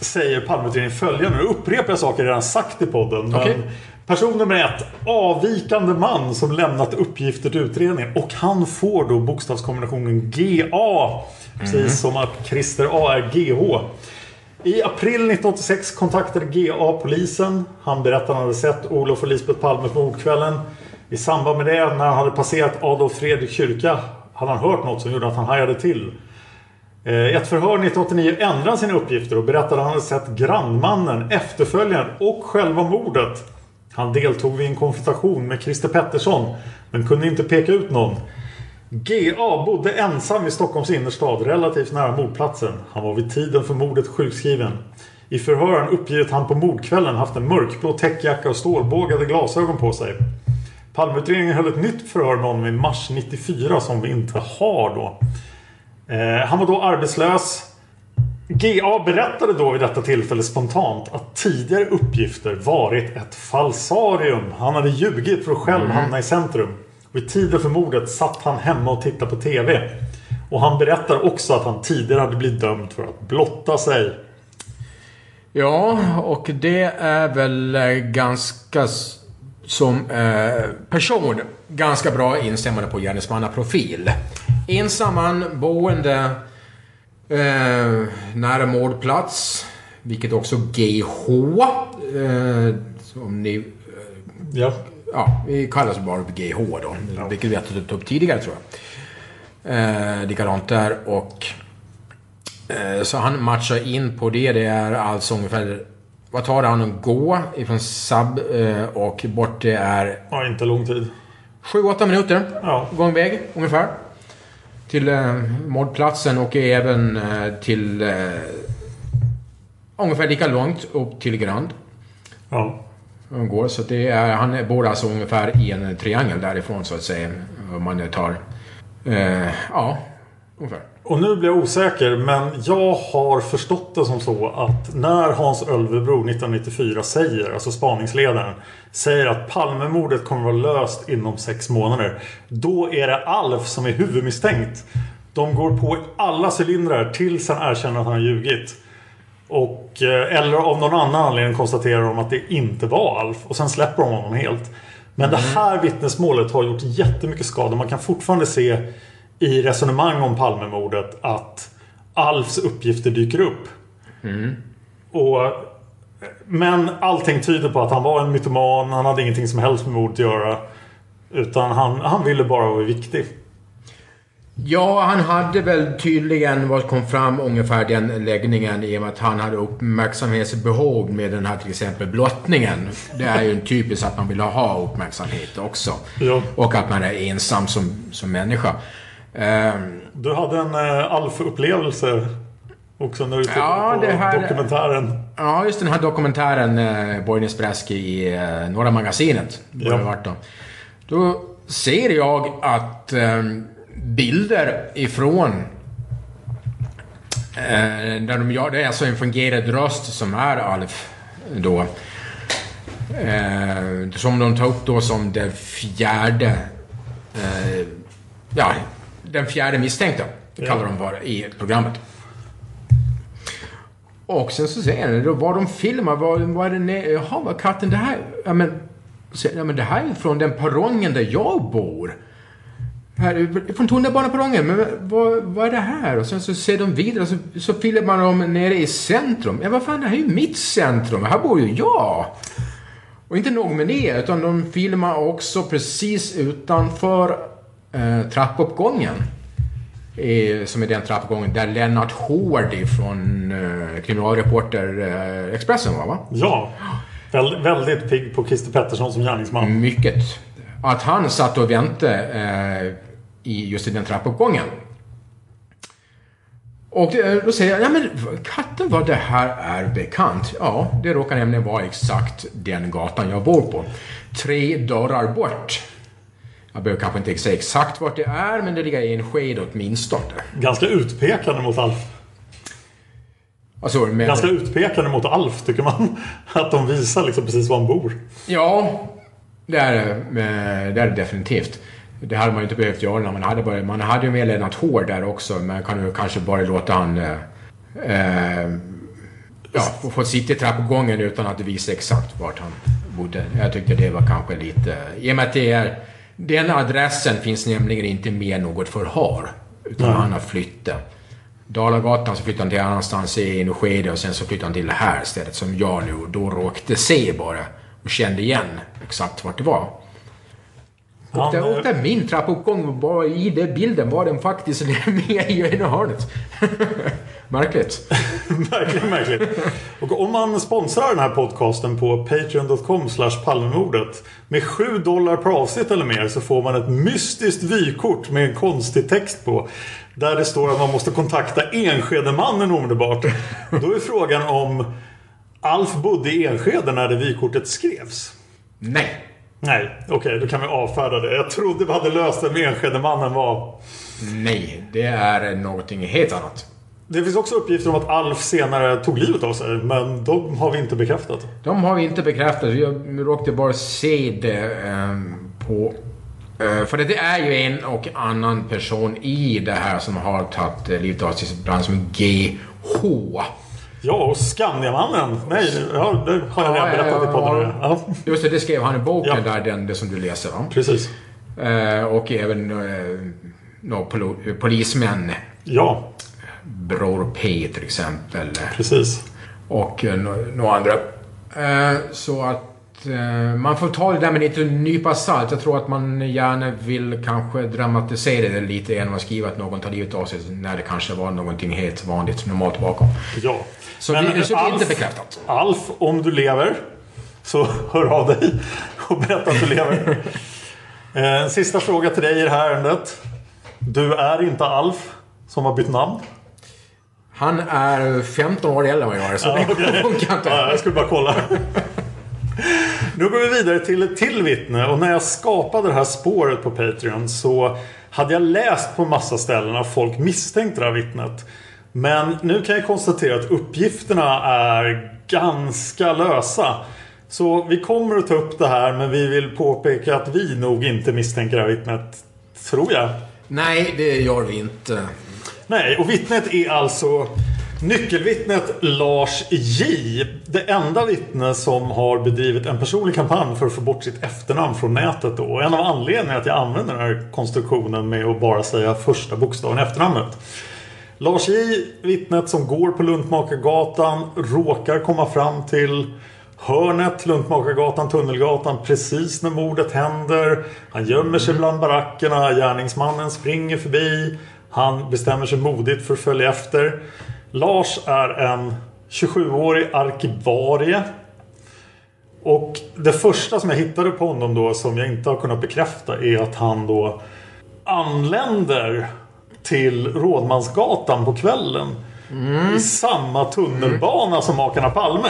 säger Palmeutredningen följande. Nu upprepar jag saker jag redan sagt i podden. Men Okej. Person nummer ett. Avvikande man som lämnat uppgifter till utredningen. Och han får då bokstavskombinationen GA. Precis som att Christer A är GH. I april 1986 kontaktade GA polisen. Han berättade att han hade sett Olof och Lisbeth Palme på mordkvällen. I samband med det, när han hade passerat Adolf Fredrik kyrka, hade han hört något som gjorde att han hajade till. I ett förhör 1989 ändrade han sina uppgifter och berättade att han hade sett grannmannen, efterföljaren och själva mordet. Han deltog vid en konfrontation med Christer Pettersson men kunde inte peka ut någon. GA bodde ensam i Stockholms innerstad relativt nära mordplatsen. Han var vid tiden för mordet sjukskriven. I förhören uppger att han på mordkvällen haft en mörkblå täckjacka och stålbågade glasögon på sig. Palmeutredningen höll ett nytt förhör med honom i mars 94 som vi inte har då. Eh, han var då arbetslös. GA berättade då vid detta tillfälle spontant att tidigare uppgifter varit ett falsarium. Han hade ljugit för att själv hamna i centrum. Vid tiden för mordet satt han hemma och tittade på TV. Och han berättar också att han tidigare hade blivit dömd för att blotta sig. Ja, och det är väl eh, ganska som eh, person ganska bra instämmande på gärningsmannaprofil. Ensam man, boende eh, nära mordplats, vilket också GH, eh, som ni Ja. Ja, vi kallas bara GH då. Vilket vi har tagit upp tidigare tror jag. Eh, likadant där och... Eh, så han matchar in på det. Det är alltså ungefär... Vad tar det han att gå ifrån sub eh, och bort det är ja, inte lång tid. 7-8 minuter Ja. gång väg ungefär. Till eh, mordplatsen och även eh, till... Eh, ungefär lika långt upp till Grand. Ja. Han så det är, han bor alltså ungefär i en triangel därifrån så att säga. Om man tar... Eh, ja, ungefär. Och nu blir jag osäker men jag har förstått det som så att när Hans Ölvebro 1994 säger, alltså spaningsledaren, säger att Palmemordet kommer att vara löst inom sex månader. Då är det Alf som är huvudmisstänkt. De går på i alla cylindrar tills han erkänner att han har ljugit. Och, eh, eller av någon annan anledning konstaterar de att det inte var Alf. Och sen släpper de honom helt. Men det här vittnesmålet har gjort jättemycket skada. Man kan fortfarande se i resonemang om Palmemordet att Alfs uppgifter dyker upp. Och, men allting tyder på att han var en mytoman. Han hade ingenting som helst med mordet att göra. Utan han, han ville bara vara viktig. Ja, han hade väl tydligen vad kom fram ungefär den läggningen i och med att han hade uppmärksamhetsbehov med den här till exempel blottningen. Det är ju en typiskt att man vill ha uppmärksamhet också. Ja. Och att man är ensam som, som människa. Ehm, Du hade en eh, Alf-upplevelse också när du tittade Ja, på här- dokumentären. Ja, just den här dokumentären eh, Borgnäs Bräske i eh, Norra Magasinet. Ja. Då ser jag att eh, bilder ifrån eh, där de gör, det är alltså en fungerad röst som är Alf då. Eh, som de tar upp då som den fjärde eh, ja, den fjärde misstänkta kallar de bara i programmet. Och sen så säger han, då var de filmar, vad var det, nere? jaha, vad katten det här? Ja men, så, ja men det här är från den perrongen där jag bor. Här, från tunnelbaneperrongen, men vad, vad är det här? Och sen så ser de vidare, så, så filmar de nere i centrum. Ja vad fan, det här är ju mitt centrum, här bor ju jag. Och inte nog med det, utan de filmar också precis utanför eh, trappuppgången. Eh, som är den trappuppgången där Lennart Hård från eh, Kriminalreporter eh, Expressen var, va? Ja. Väl, väldigt pigg på Christer Pettersson som gärningsman. Mycket. Att han satt och väntade eh, i just i den trappuppgången. Och då säger jag, ja men katten vad det här är bekant. Ja, det råkar nämligen vara exakt den gatan jag bor på. Tre dörrar bort. Jag behöver kanske inte säga exakt vart det är, men det ligger i en sked åtminstone. Ganska utpekande mot Alf. Alltså, med, Ganska utpekande mot Alf tycker man. Att de visar liksom precis var han bor. Ja, det är det, eh, det är definitivt. Det hade man ju inte behövt göra när man hade bara, Man hade ju med Lennart Hård där också, men kan ju kanske bara låta han... Eh, eh, ja, få, sitta i trappuppgången utan att visa exakt vart han bodde. Jag tyckte det var kanske lite... I och med att det är... Den adressen finns nämligen inte med något förhör. Utan Nej. han har flyttat. Dalagatan så flyttade han till annanstans i en skede och sen så flyttade han till det här stället som jag nu då råkade se bara. Och kände igen exakt vart det var. Och, Han, där, och där min trappuppgång var i den bilden var den faktiskt med i ena hörnet. Märkligt. Verkligen märkligt. Och om man sponsrar den här podcasten på patreon.com palmemordet med 7 dollar per avsnitt eller mer så får man ett mystiskt vykort med en konstig text på. Där det står att man måste kontakta Enskedemannen omedelbart. Då är frågan om Alf bodde i Enskede när det vykortet skrevs. Nej. Nej, okej då kan vi avfärda det. Jag trodde vi hade löst vem Enskedemannen var. Nej, det är någonting helt annat. Det finns också uppgifter om att Alf senare tog livet av sig. Men de har vi inte bekräftat. De har vi inte bekräftat. Jag råkade bara se det ehm, på... eh, för det är ju en och annan person i det här som har tagit eh, livet av sig. Ibland som GH. Ja, och Skandiamannen. Nej, ja, det har jag redan berättat i podden. Ja, Just det, det skrev han i boken Ja. där, den, det som du läser. Va? precis. Eh, och även eh, nå, polo, polismän. Ja, Bror P till exempel. precis. Och eh, nå- några andra. Eh, så att man får ta det där med lite nypa salt. Jag tror att man gärna vill kanske dramatisera det lite genom att skriva att någon tar livet av sig när det kanske var någonting helt vanligt, normalt bakom. Ja. Så Men, det, det är Alf- inte bekräftat. Alf, om du lever så hör av dig och berätta att du lever. Eh, sista fråga till dig i det här ärendet. Du är inte Alf som har bytt namn. Han är 15 år äldre än vad jag är, så det okej. funkar inte. Ja, jag skulle bara kolla. Nu går vi vidare till ett till vittne och när jag skapade det här spåret på Patreon så hade jag läst på massa ställen att folk misstänkte det här vittnet. Men nu kan jag konstatera att uppgifterna är ganska lösa. Så vi kommer att ta upp det här men vi vill påpeka att vi nog inte misstänker det här vittnet. Tror jag. Nej, det gör vi inte. Nej, och vittnet är alltså nyckelvittnet Lars J. Det enda vittne som har bedrivit en personlig kampanj för att få bort sitt efternamn från nätet. Då. Och en av anledningarna att jag använder den här konstruktionen med att bara säga första bokstaven i efternamnet. Lars J, vittnet som går på Luntmakargatan, råkar komma fram till hörnet, Luntmakargatan, Tunnelgatan precis när mordet händer. Han gömmer sig bland barackerna, gärningsmannen springer förbi. Han bestämmer sig modigt för att följa efter. Lars är en 27-årig arkivarie. Och det första som jag hittade på honom då som jag inte har kunnat bekräfta är att han då anländer till Rådmansgatan på kvällen. I samma tunnelbana som makarna Palme.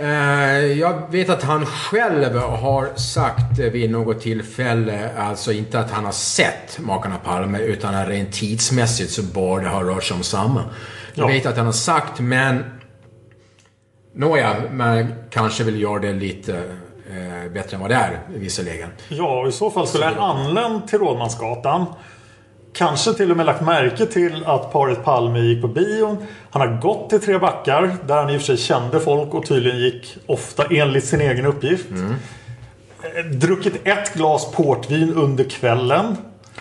Eh, jag vet att han själv har sagt vid något tillfälle, alltså inte att han har sett makarna Palme, utan rent tidsmässigt så borde det ha rört sig om samma. Jag Ja. vet att han har sagt, men... Nåja, man kanske vill göra det lite eh, bättre än vad det är, visserligen. Ja, i så fall skulle han anlänt till Rådmansgatan. Kanske till och med lagt märke till att paret Palme gick på bion. Han har gått till Tre Backar där han i och för sig kände folk och tydligen gick ofta enligt sin egen uppgift. Eh, Druckit ett glas portvin under kvällen.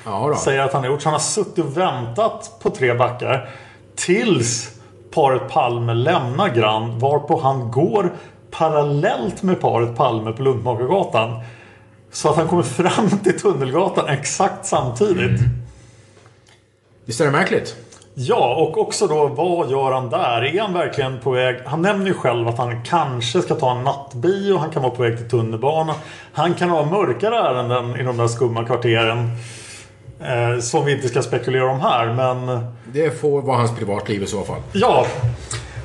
Ja. Säger att han har gjort. Så han har suttit och väntat på Tre Backar. Tills paret Palme lämnar Grand. Varpå han går parallellt med paret Palme på Luntmakargatan. Så att han kommer fram till Tunnelgatan exakt samtidigt. Visst är det märkligt? Ja, och också då vad gör han där? Är han verkligen på väg? Han nämner ju själv att han kanske ska ta en nattbio. Han kan vara på väg till tunnelbanan. Han kan ha mörkare ärenden i de där skumma kvarteren. Eh, som vi inte ska spekulera om här, men... Det får vara hans privatliv i så fall. Ja.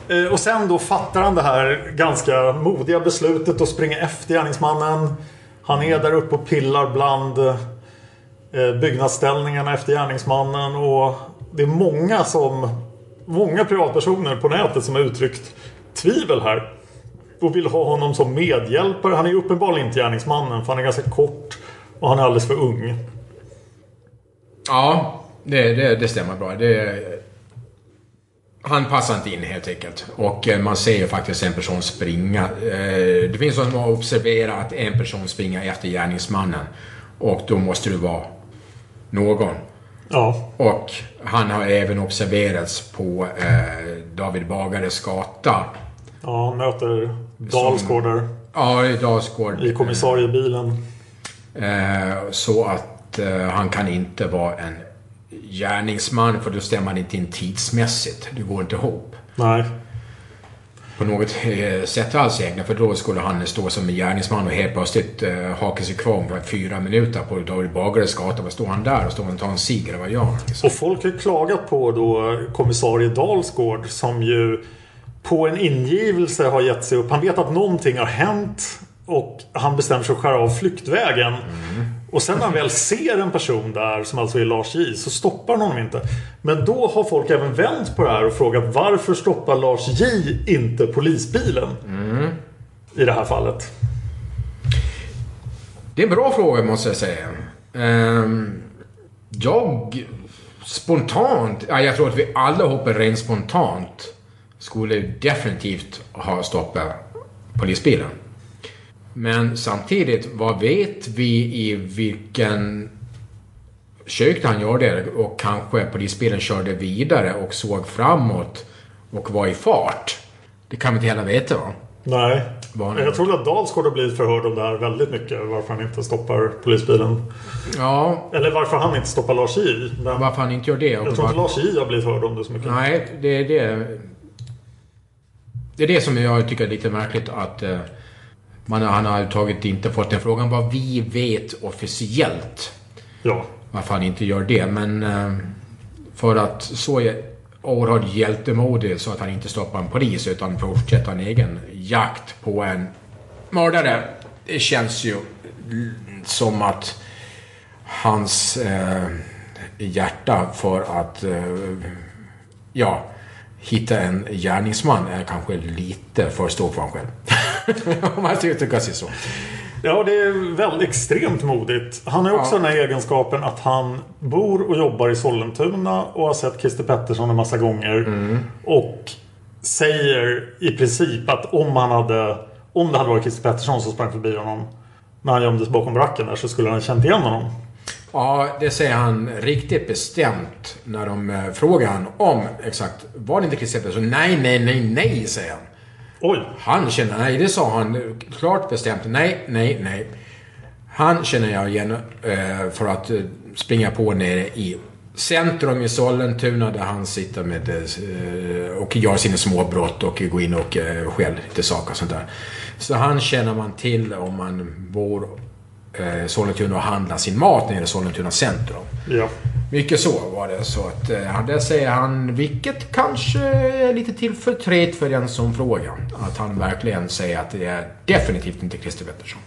Eh, Och sen då fattar han det här ganska modiga beslutet att springa efter gärningsmannen. Han är där uppe och pillar bland Eh, byggnadsställningarna efter gärningsmannen. Och det är många som Många privatpersoner på nätet som har uttryckt tvivel här. Och vill ha honom som medhjälpare. Han är ju uppenbarligen inte gärningsmannen för han är ganska kort. Och han är alldeles för ung. Ja, det, det, det stämmer bra. Det, han passar inte in helt enkelt. Och eh, man ser ju faktiskt en person springa. Eh, det finns de som har observerat att en person springer efter gärningsmannen. Och då måste det vara någon. Ja. Och han har även observerats på eh, David Bagares gata. Ja, han möter Dalsgård där. Ja, i Dalsgård. I kommissariebilen. Eh, så att eh, han kan inte vara en gärningsman för då stämmer han inte in tidsmässigt. Det går inte ihop. Nej. På något eh, sätt alls egentligen. För då skulle han stå som en gärningsman och helt plötsligt eh, haka sig kvar för fyra minuter på David Bagares gata. Vad står han där och står och tar en cigg eller vad gör han? Liksom? Och folk har klagat på då kommissarie Dalsgård som ju på en ingivelse har gett sig upp. Han vet att någonting har hänt och han bestämmer sig att skära av flyktvägen. Och sen när han väl ser en person där som alltså är Lars J så stoppar han honom inte. Men då har folk även vänt på det här och frågat varför stoppar Lars J inte polisbilen? I det här fallet. Det är en bra fråga måste jag säga. Ehm, jag spontant, ja, jag tror att vi alla hoppar rent spontant skulle definitivt ha stoppat polisbilen. Men samtidigt, vad vet vi i vilken kök han gjorde och kanske polisbilen körde vidare och såg framåt och var i fart. Det kan vi inte heller veta va? Nej. Jag tror att Dalsgård har blivit förhörd om det här väldigt mycket. Varför han inte stoppar polisbilen. Ja, Eller varför han inte stoppar Lars J. Men varför han inte gör det. jag tror inte Lars J har blivit hörd om det så mycket. Nej, det är det. Det är det som jag tycker är lite märkligt att eh, man han har överhuvudtaget inte fått den frågan vad vi vet officiellt. Ja. Varför han inte gör det. Men eh, för att så är oerhört hjältemodig så att han inte stoppar en polis utan fortsätter en egen jakt på en mördare. Det känns ju som att hans eh, hjärta för att eh, ja, hitta en gärningsman är kanske lite för stor för honom själv. Om man ska uttrycka sig så. Ja, det är väldigt extremt modigt. Han har också Ja. den här egenskapen att han bor och jobbar i Sollentuna och har sett Christer Pettersson en massa gånger. Mm. Och säger i princip att om han hade om det hade varit Christer Pettersson som sprang förbi honom när han gömdes bakom bracken där så skulle han ha känt igen honom. Ja, det säger han riktigt bestämt när de eh, frågar han om exakt. Var det inte Chris Pettersson? Nej, nej, nej, nej, säger han. Oj. Han känner, nej det sa han klart bestämt. Nej, nej, nej. Han känner jag igen eh, för att eh, springa på nere i centrum i Sollentuna där han sitter med och gör sina småbrott och går in och skäller lite saker och sånt där. Så han känner man till om man bor eh, Sollentuna och handlar sin mat nere i Sollentuna centrum. Ja. Mycket så var det. Så att, eh, där säger han, vilket kanske är lite till förtret för den som frågar. Att han verkligen säger att det är definitivt inte Christer Pettersson.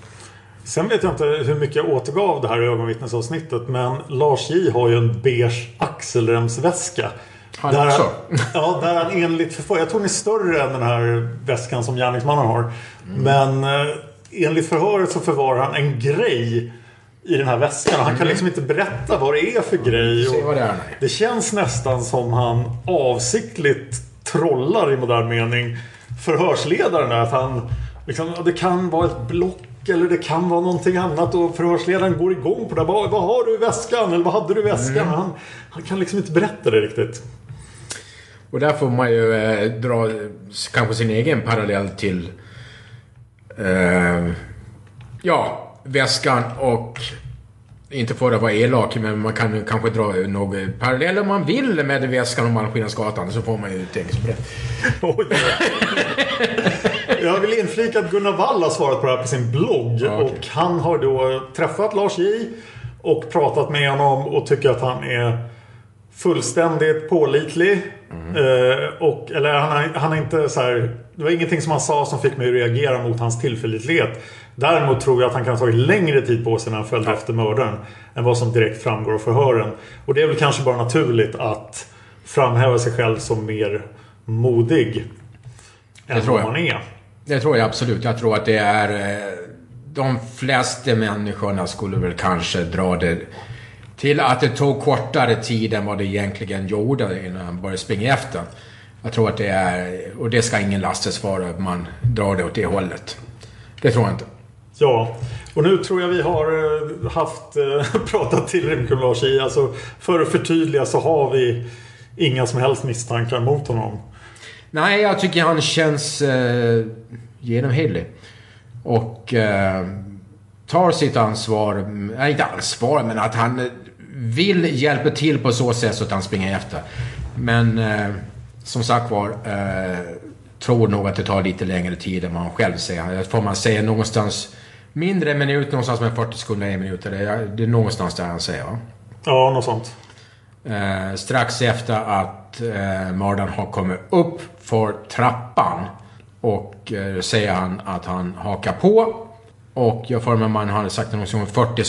Sen vet jag inte hur mycket jag återgav det här ögonvittnesavsnittet. Men Lars J har ju en beige axelremsväska. Han där också? ja, där han enligt förför... Jag tror den är större än den här väskan som gärningsmannen har. Mm. Men eh, enligt förhöret så förvarar han en grej i den här väskan. Han kan mm. liksom inte berätta vad det är för grej. Det, är, det känns nästan som han avsiktligt trollar i modern mening förhörsledaren. Att han, liksom, det kan vara ett block eller det kan vara någonting annat och förhörsledaren går igång på det. Vad, vad har du i väskan? Eller vad hade du i väskan? Mm. Han, han kan liksom inte berätta det riktigt. Och där får man ju eh, dra kanske sin egen parallell till eh, ja, väskan och inte för att vara elak, men man kan kanske dra några paralleller om man vill med väskan och Malmskillnadsgatan. Så får man ju tänka sig på det. Jag vill inflika att Gunnar Wall har svarat på det här på sin blogg. Ja, okay. Och han har då träffat Lars J. Och pratat med honom och tycker att han är fullständigt pålitlig. Mm. Eh, och, eller han, han är inte så här, Det var ingenting som han sa som fick mig att reagera mot hans tillförlitlighet. Däremot tror jag att han kan ha tagit längre tid på sig när han följde ja. efter mördaren. Än vad som direkt framgår av förhören. Och det är väl kanske bara naturligt att framhäva sig själv som mer modig. Än vad man är. Det tror jag absolut. Jag tror att det är... Eh, de flesta människorna skulle väl kanske dra det till att det tog kortare tid än vad det egentligen gjorde innan han började springa efter. Jag tror att det är... Och det ska ingen lastas för att man drar det åt det hållet. Det tror jag inte. Ja, och nu tror jag vi har eh, haft eh, pratat tillräckligt med Lars i. Alltså, för att förtydliga så har vi inga som helst misstankar mot honom. Nej, jag tycker han känns eh, genomhedlig. Och eh, tar sitt ansvar. Nej, inte ansvar, men att han vill hjälpa till på så sätt så att han springer efter. Men eh, som sagt var, eh, tror nog att det tar lite längre tid än vad han själv säger. Får man säga någonstans mindre en minut, någonstans med 40 sekunder, en minut. Det är, det är någonstans där han säger va? Ja, något sånt. Eh, strax efter att eh, mördaren har kommit upp för trappan och eh, säger han att han hakar på. Och jag får mig man hade sagt något om 40...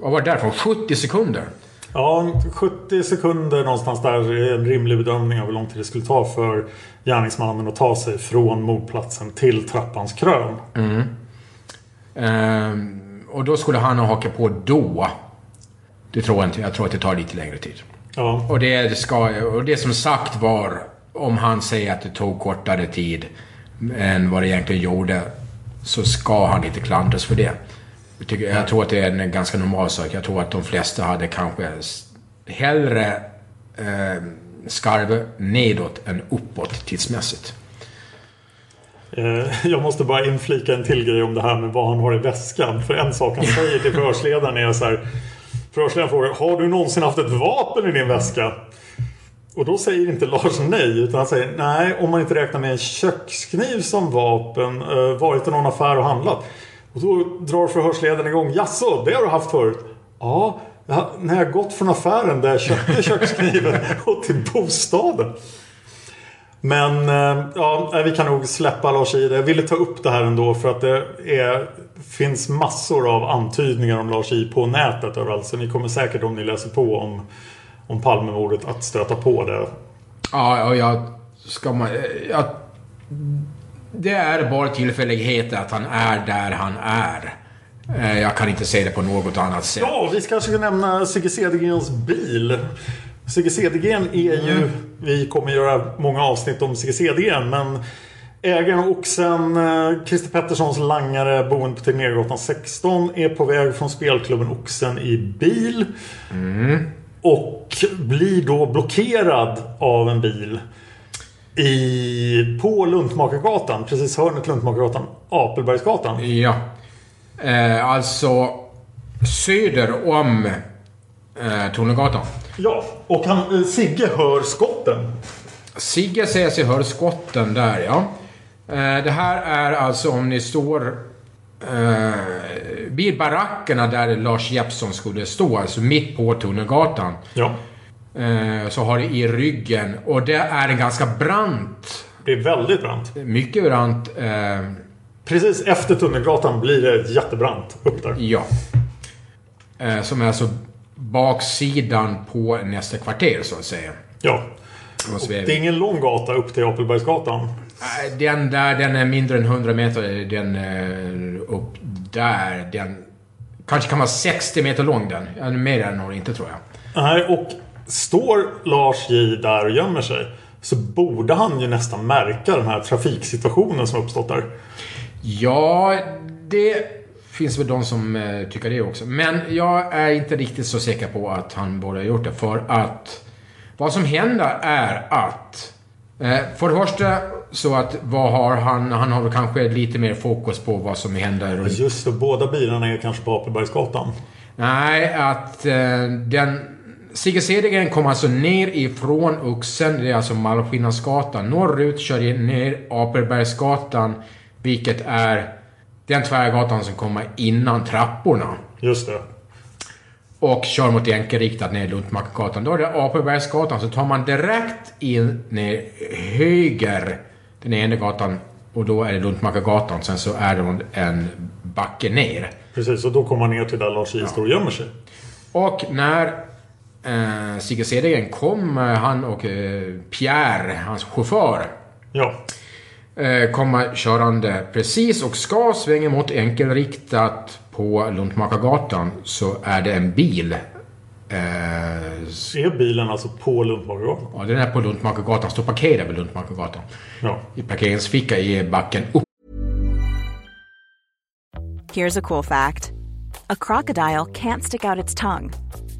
Vad var det därifrån? 70 sekunder? Ja, 70 sekunder någonstans där är en rimlig bedömning av hur lång tid det skulle ta för gärningsmannen att ta sig från mordplatsen till trappans krön. Mm. Ehm, och då skulle han ha hakat på då. Det tror jag inte. Jag tror att det tar lite längre tid. Ja. Och, det ska, och det som sagt var, om han säger att det tog kortare tid än vad det egentligen gjorde, så ska han inte klandras för det. Jag, tycker, jag tror att det är en ganska normal sak. Jag tror att de flesta hade kanske hellre eh, skarv nedåt än uppåt tidsmässigt. Eh, jag måste bara inflika en till grej om det här med vad han har i väskan. För en sak han säger till förhörsledaren är så här. Förhörsledaren frågar Har du någonsin haft ett vapen i din väska? Och då säger inte Lars nej. Utan han säger nej om man inte räknar med en kökskniv som vapen. Eh, varit i någon affär och handlat. Och då drar förhörsledaren igång. Jaså, det har du haft förut? Ja, när jag gått från affären där jag köpte kökskniven och till bostaden. Men eh, ja, vi kan nog släppa Lars i. Jag ville ta upp det här ändå för att det är, finns massor av antydningar om Lars I på nätet överallt. Så ni kommer säkert om ni läser på om, om Palmemordet att stöta på det. Ja, och jag ska man... Jag, det är bara tillfällighet att han är där han är. Eh, jag kan inte se det på något annat sätt. Ja, vi ska kanske nämna Sigge Cedergrens bil. Sigge Cedergren är ju... Mm. Vi kommer göra många avsnitt om Sigge Cedergren men Ägaren av Oxen, eh, Christer Petterssons langare boende på Tegnérgatan 16 är på väg från spelklubben Oxen i bil. Och blir då blockerad av en bil. I, på Luntmakargatan, precis hörnet Luntmakargatan, Apelbergsgatan. Ja. Eh, alltså söder om eh, Tunnelgatan. Ja, och han, eh, Sigge hör skotten. Sigge säger sig höra skotten där, ja. Eh, det här är alltså om ni står eh, vid barackerna där Lars Jeppsson skulle stå, alltså mitt på Tunnelgatan. Ja. Eh, så har det i ryggen, och det är en ganska brant, Det är väldigt brant. mycket brant, eh, Precis efter Tunnelgatan blir det jättebrant upp där. ja. Eh, som är alltså baksidan på nästa kvarter, så att säga. Ja. Och det är ingen lång gata upp till Apelbergsgatan. Den där, den är mindre än 100 meter. Den upp där, den... Kanske kan vara 60 meter lång den. Mer än nog inte tror jag. Nej, och står Lars J där och gömmer sig så borde han ju nästan märka den här trafiksituationen som uppstått där. Ja, det finns väl de som eh, tycker det också. Men jag är inte riktigt så säker på att han borde ha gjort det. För att vad som händer är att eh, för det första så att vad har han? Han har väl kanske lite mer fokus på vad som händer Just det, båda bilarna är kanske på Apelbergsgatan. Nej, att eh, den... Sigge Cedergren kom alltså ner ifrån Oxen, det är alltså Malmskillnadsgatan, norrut, kör ner Aperbergsgatan, vilket är den tvärgatan som kommer innan trapporna. Just det. Och kör mot enkelriktat ner Luntmakargatan. Då är det Aperbergsgatan, så tar man direkt in ner höger den ena gatan och då är det Luntmakargatan. Sen så är det en backe ner. Precis, och då kommer man ner till där Lars J står och gömmer sig. Och när eh, Sigge Cedergren kom, eh, han och eh, Pierre, hans chaufför, Ja. eh, kommer körande precis och ska svänga mot enkelriktat på Luntmakargatan så är det en bil. Eh, Är bilen alltså på Luntmakargatan? ja, den är på Luntmakargatan, står parkerad vid Luntmakargatan. Ja. I parkeringsficka i backen upp. Here's a cool fact a crocodile can't stick out its tongue.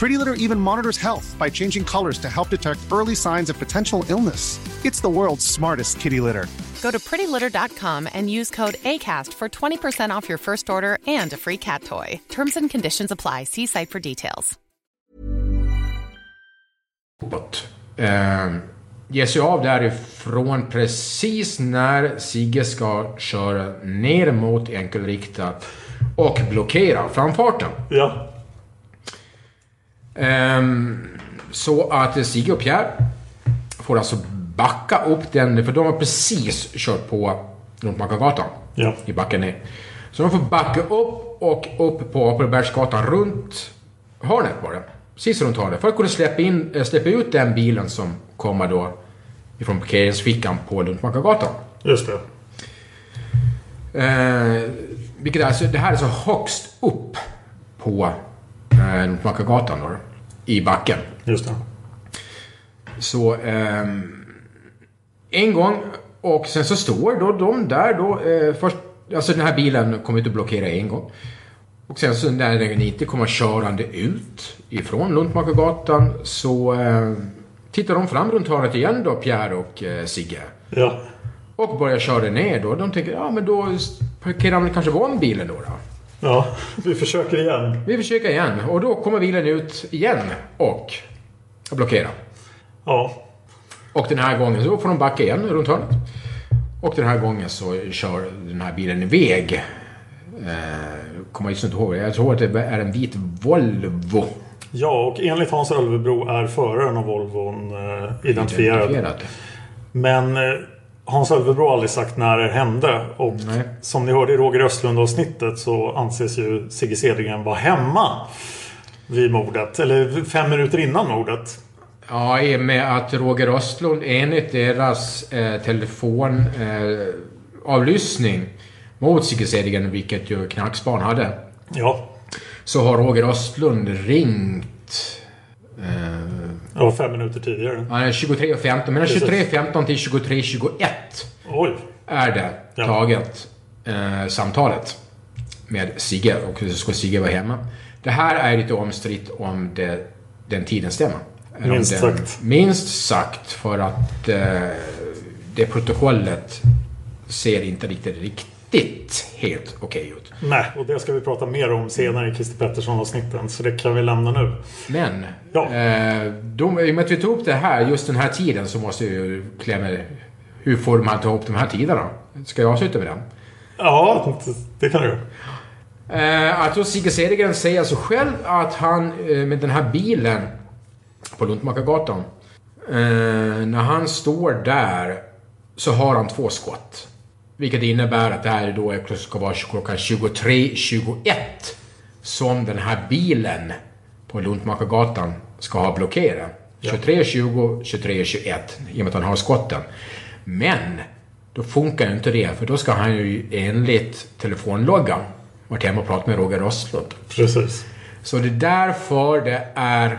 Pretty Litter even monitors health by changing colors to help detect early signs of potential illness. It's the world's smartest kitty litter. Go to prettylitter.com and use code ACAST for 20% off your first order and a free cat toy. Terms and conditions apply. See site for details. uppåt. Eh, ger sig av därifrån precis när Sigge ska köra ner mot enkelriktat och blockera framfarten. Ja. Ehm, så att Sigge och Pierre får alltså backa upp den, för de har precis kört på Luntmakargatan Ja. i backen ner. Så de får backa upp och upp på Apelbergsgatan runt hörnet bara. Precis runt hörnet. För att kunna släppa, in, äh, släppa ut den bilen som kommer då ifrån parkeringsfickan på Luntmakargatan. Just det. Eh, vilket är, alltså, det här är så högst upp på eh, Luntmakargatan då, i backen. Just det. Så ehm, en gång och sen så står då de där då eh, först, alltså den här bilen kommer ut att blockera en gång. Och sen så när den inte kommer körande ut ifrån Luntmakargatan så eh, tittar de fram runt hörnet igen då, Pierre och eh, Sigge. Ja. Och börjar köra ner då. De tänker, ja men då parkerar de kanske om bilen då. då. Ja, vi försöker igen. Vi försöker igen. Och då kommer bilen ut igen och blockerar. Ja. Och den här gången så får de backa igen runt hörnet. Och den här gången så kör den här bilen iväg. Eh, kommer just inte ihåg. Jag tror att det är en vit Volvo. Ja, och enligt Hans Ölvebro är föraren av Volvon eh, identifierad. Identifierad. Men eh, Hans Ölvebro aldrig sagt när det hände. Och Nej. som ni hörde i Roger Östlund-avsnittet så anses ju Sigge Cedergren vara hemma vid mordet. Eller fem minuter innan mordet. Ja, i och med att Roger Östlund enligt deras eh, telefonavlyssning eh, mot Sigge Cedergren, vilket ju Knacksbarn hade, Ja, så har Roger Östlund ringt eh, ja fem minuter tidigare. Ja, 23.15. Mellan Precis. 23.15 till 23.21 Oj. är det Ja. taget eh, samtalet med Sigge och så ska Sigge vara hemma. Det här är lite omstritt om det, den tiden stämmer. Minst den- sagt. Minst sagt för att eh, det protokollet ser inte riktigt, riktigt helt okej ut. Nej, och det ska vi prata mer om senare i Christer Pettersson-avsnitten. Så det kan vi lämna nu. Men, Ja. eh, de, i och med att vi tog upp det här, just den här tiden, så måste jag ju klämma... Hur får man ta ihop de här tiderna? Ska jag avsluta med den? Ja, det kan du. Eh, att då Sigge Cedergren säger alltså själv att han eh, med den här bilen på Luntmakargatan. Eh, när han står där så har han två skott. Vilket innebär att det här då ska vara klockan 23.21 som den här bilen på Luntmakargatan ska ha blockerat. 23.20, 23.21 i och med att han har skotten. Men då funkar ju inte det för då ska han ju enligt telefonloggan varit hemma och pratat med Roger Östlund. Precis. Så det är därför det är...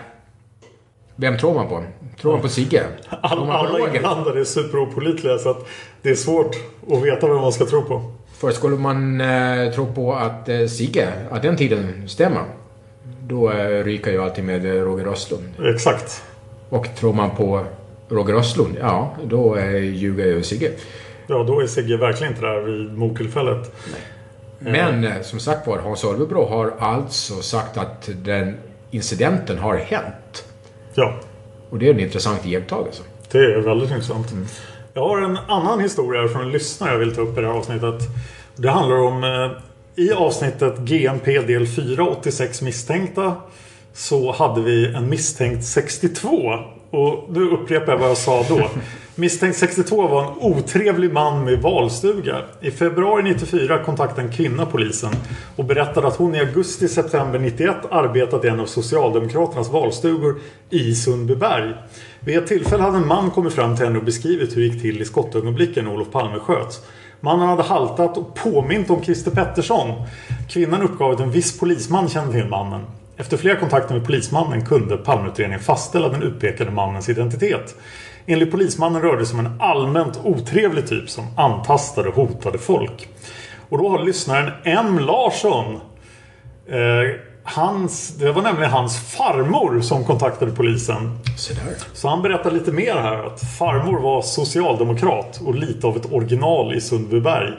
Vem tror man på? Tror man på Sigge? Man på alla inblandade är superopålitliga så att det är svårt att veta vad man ska tro på. För skulle man eh, tro på att eh, Sigge, att den tiden stämmer, då eh, ryker ju alltid med eh, Roger Östlund. Exakt. Och tror man på Roger Östlund, ja, då eh, ljuger ju Sigge. Ja, då är Sigge verkligen inte där vid mordtillfället. Men eh, som sagt var, Hans Ölvebro har alltså sagt att den incidenten har hänt. Ja, Och det är en intressant iakttagelse. det är väldigt intressant. Jag har en annan historia från en lyssnare jag vill ta upp i det här avsnittet. Det handlar om eh, i avsnittet GMP del 4, 86 misstänkta. Så hade vi en misstänkt 62. Och nu upprepar jag vad jag sa då. Misstänkt 62 var en otrevlig man med valstuga. I februari 94 kontaktade en kvinna polisen och berättade att hon i augusti-september 91 arbetat i en av Socialdemokraternas valstugor i Sundbyberg. Vid ett tillfälle hade en man kommit fram till henne och beskrivit hur det gick till i skottögonblicken när Olof Palme sköts. Mannen hade haltat och påmint om Christer Pettersson. Kvinnan uppgav att en viss polisman kände till mannen. Efter flera kontakter med polismannen kunde Palmeutredningen fastställa den utpekade mannens identitet. Enligt polismannen rörde det sig om en allmänt otrevlig typ som antastade och hotade folk. Och då har lyssnaren M. Larsson eh, hans, Det var nämligen hans farmor som kontaktade polisen. Så. Så han berättar lite mer här att farmor var socialdemokrat och lite av ett original i Sundbyberg.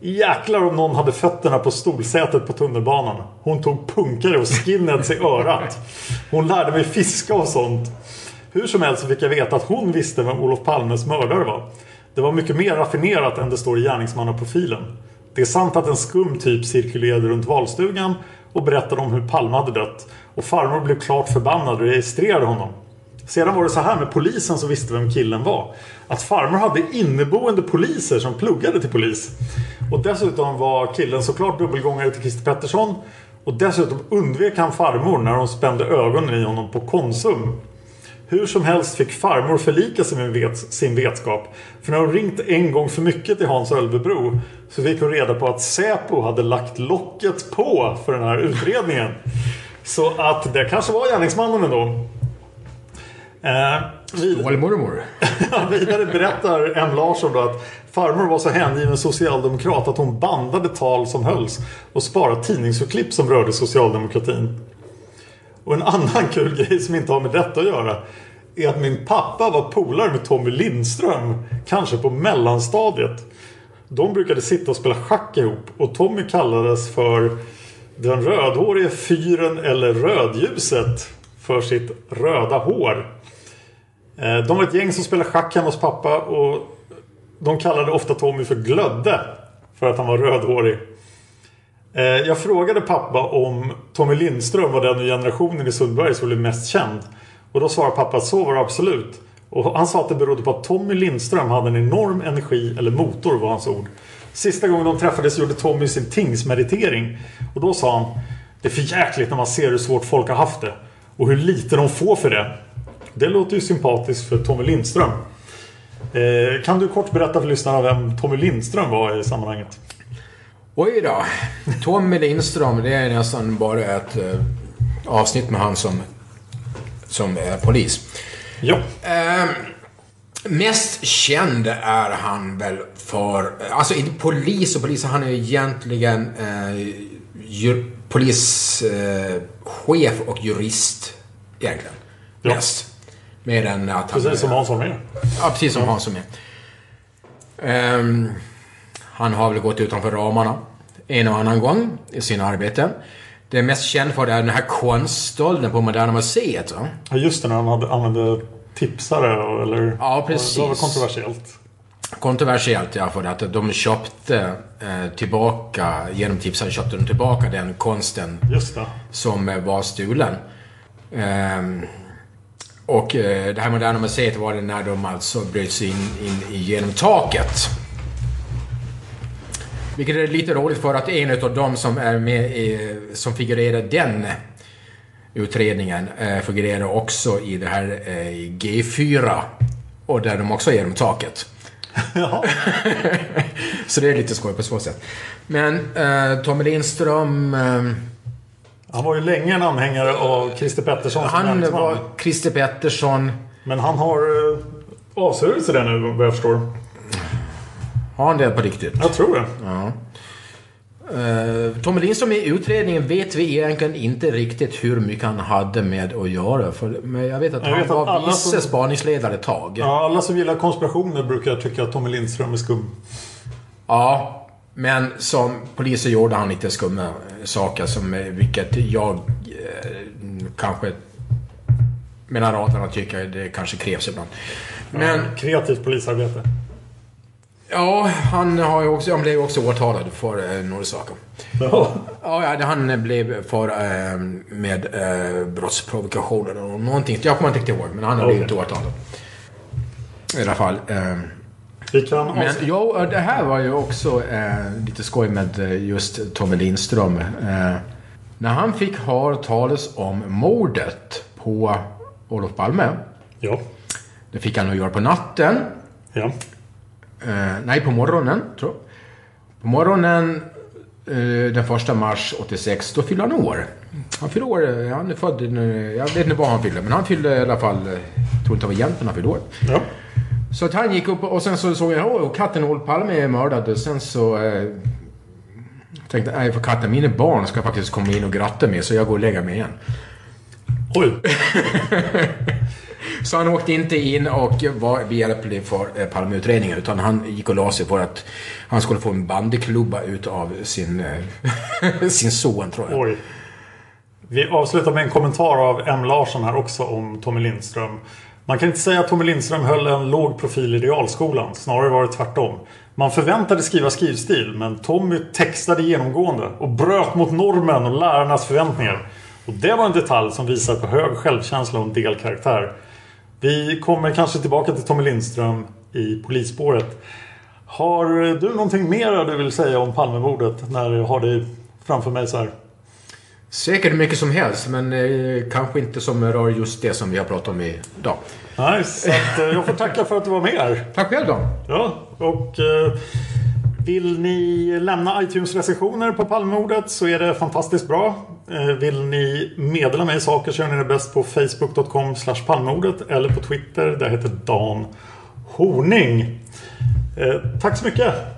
Jäklar om någon hade fötterna på stolsätet på tunnelbanan. Hon tog punkare och skinheads i örat. Hon lärde mig fiska och sånt. Hur som helst så fick jag veta att hon visste vem Olof Palmes mördare var. Det var mycket mer raffinerat än det står i gärningsmannaprofilen. Det är sant att en skum typ cirkulerade runt valstugan och berättade om hur Palme hade dött. Och farmor blev klart förbannad och registrerade honom. Sedan var det så här med polisen som visste vem killen var. Att farmor hade inneboende poliser som pluggade till polis. Och dessutom var killen såklart dubbelgångare till Christer Pettersson. Och dessutom undvek han farmor när hon spände ögonen i honom på Konsum. Hur som helst fick farmor förlika sig med vet, sin vetskap. För när hon ringt en gång för mycket till Hans Ölvebro så fick hon reda på att Säpo hade lagt locket på för den här utredningen. Så att det kanske var gärningsmannen ändå. Eh. Stålmormor. Vidare berättar M. Larsson då att farmor var så hängiven socialdemokrat att hon bandade tal som hölls och sparade tidningsurklipp som rörde socialdemokratin. Och en annan kul grej som inte har med detta att göra är att min pappa var polare med Tommy Lindström, kanske på mellanstadiet. De brukade sitta och spela schack ihop och Tommy kallades för den rödhårige fyren eller rödljuset för sitt röda hår. Eh, de var ett gäng som spelade schack hemma hos pappa och de kallade ofta Tommy för Glödde för att han var rödhårig. Eh, jag frågade pappa om Tommy Lindström var den i generationen i Sundberg som blev mest känd. Och då svarade pappa att så var det absolut. Och han sa att det berodde på att Tommy Lindström hade en enorm energi, eller motor var hans ord. Sista gången de träffades gjorde Tommy sin tingsmeditering. Och då sa han Det är för jäkligt när man ser hur svårt folk har haft det. Och hur lite de får för det. Det låter ju sympatiskt för Tommy Lindström. Eh, kan du kort berätta för lyssnarna vem Tommy Lindström var i sammanhanget? Oj då. Tommy Lindström, det är nästan bara ett eh, avsnitt med han som, som är polis. Ja. Eh, mest känd är han väl för, alltså inte polis och polis, han är egentligen eh, ju, polischef och jurist egentligen. Ja. Mest. Mer än att han... Precis som Hans med. Ja, precis som Hans som är. Ehm, han har väl gått utanför ramarna en och annan gång i sina arbeten. Det är mest känd för det är den här konststölden på Moderna Museet. Va? Ja, just det, när han hade, använde tipsare eller... Ja, precis. Det var väl kontroversiellt. Kontroversiellt ja, för att de köpte eh, tillbaka, genom tipsare köpte de tillbaka den konsten som eh, var stulen. Ehm, och eh, det här Moderna Museet var det när de alltså bröt sig in, in genom taket. Vilket är lite roligt för att en av de som är med i, som figurerar den utredningen eh, figurerar också i det här eh, G4 och där de också är genom taket. så det är lite skoj på så sätt. Men eh, Tommy Lindström eh, Han var ju länge en anhängare av Christer Pettersson han var Christer Pettersson. Men han har eh, avsvurit sig det nu vad jag förstår. Har han det på riktigt? Jag tror det. Ja. Uh, Tommy Lindström i utredningen vet vi egentligen inte riktigt hur mycket han hade med att göra. För, men jag vet att Jag han vet att var vice som- spaningsledare ett tag. Ja, alla som gillar konspirationer brukar tycka att Tommy Lindström är skum. Ja, men som poliser gjorde han lite skumma saker som, eh, vilket jag eh, kanske mellan raderna tycker det kanske krävs ibland. Men Kreativt polisarbete. Ja, han har ju också, han blev också åtalad för eh, några saker. Jaha. Ja, ja, han blev för eh, med eh, brottsprovokation eller någonting. Jag kommer inte ihåg, men han har Okej. blivit åtalad. I alla fall. Eh, Vi kan men avsluta- jo, det här var ju också eh, lite skoj med eh, just Tommy Lindström. Eh, när han fick höra talas om mordet på Olof Palme. Ja. Det fick han nog göra på natten. Ja. Eh, nej, på morgonen, tror jag. På morgonen eh, den första mars 86, då fyllde han år. Han fyllde år, eh, han är född, jag vet inte vad han fyllde, men han fyllde i alla fall, eh, jag tror inte det var egentligen han fyllde år. Ja. Så att han gick upp och sen så såg jag, åh, katten Olof Palme är mördad. Och sen så eh, tänkte jag, nej för katten, mina barn ska faktiskt komma in och gratta mig, så jag går och lägger mig igen. Oj. Så han åkte inte in och var behjälplig för eh, Palmeutredningen utan han gick och la sig för att han skulle få en bandyklubba utav sin, eh, sin son tror jag. Oj. Vi avslutar med en kommentar av M. Larsson här också om Tommy Lindström. Man kan inte säga att Tommy Lindström höll en låg profil i realskolan. Snarare var det tvärtom. Man förväntade skriva skrivstil, men Tommy textade genomgående och bröt mot normen och lärarnas förväntningar. Och det var en detalj som visar på hög självkänsla och en del karaktär. Vi kommer kanske tillbaka till Tommy Lindström i polisspåret. Har du någonting mer du vill säga om Palmemordet när jag har dig framför mig så här? Säkert mycket som helst men eh, kanske inte som rör just det som vi har pratat om idag. Nice. Så att, eh, jag får tacka för att du var med här. Tack själv då. Ja, och eh, vill ni lämna iTunes-recensioner på Palmemordet så är det fantastiskt bra. Eh, vill ni meddela mig saker så gör ni det bäst på facebook.com palmordet eller på Twitter. Där heter Dan Horning. Eh, tack så mycket!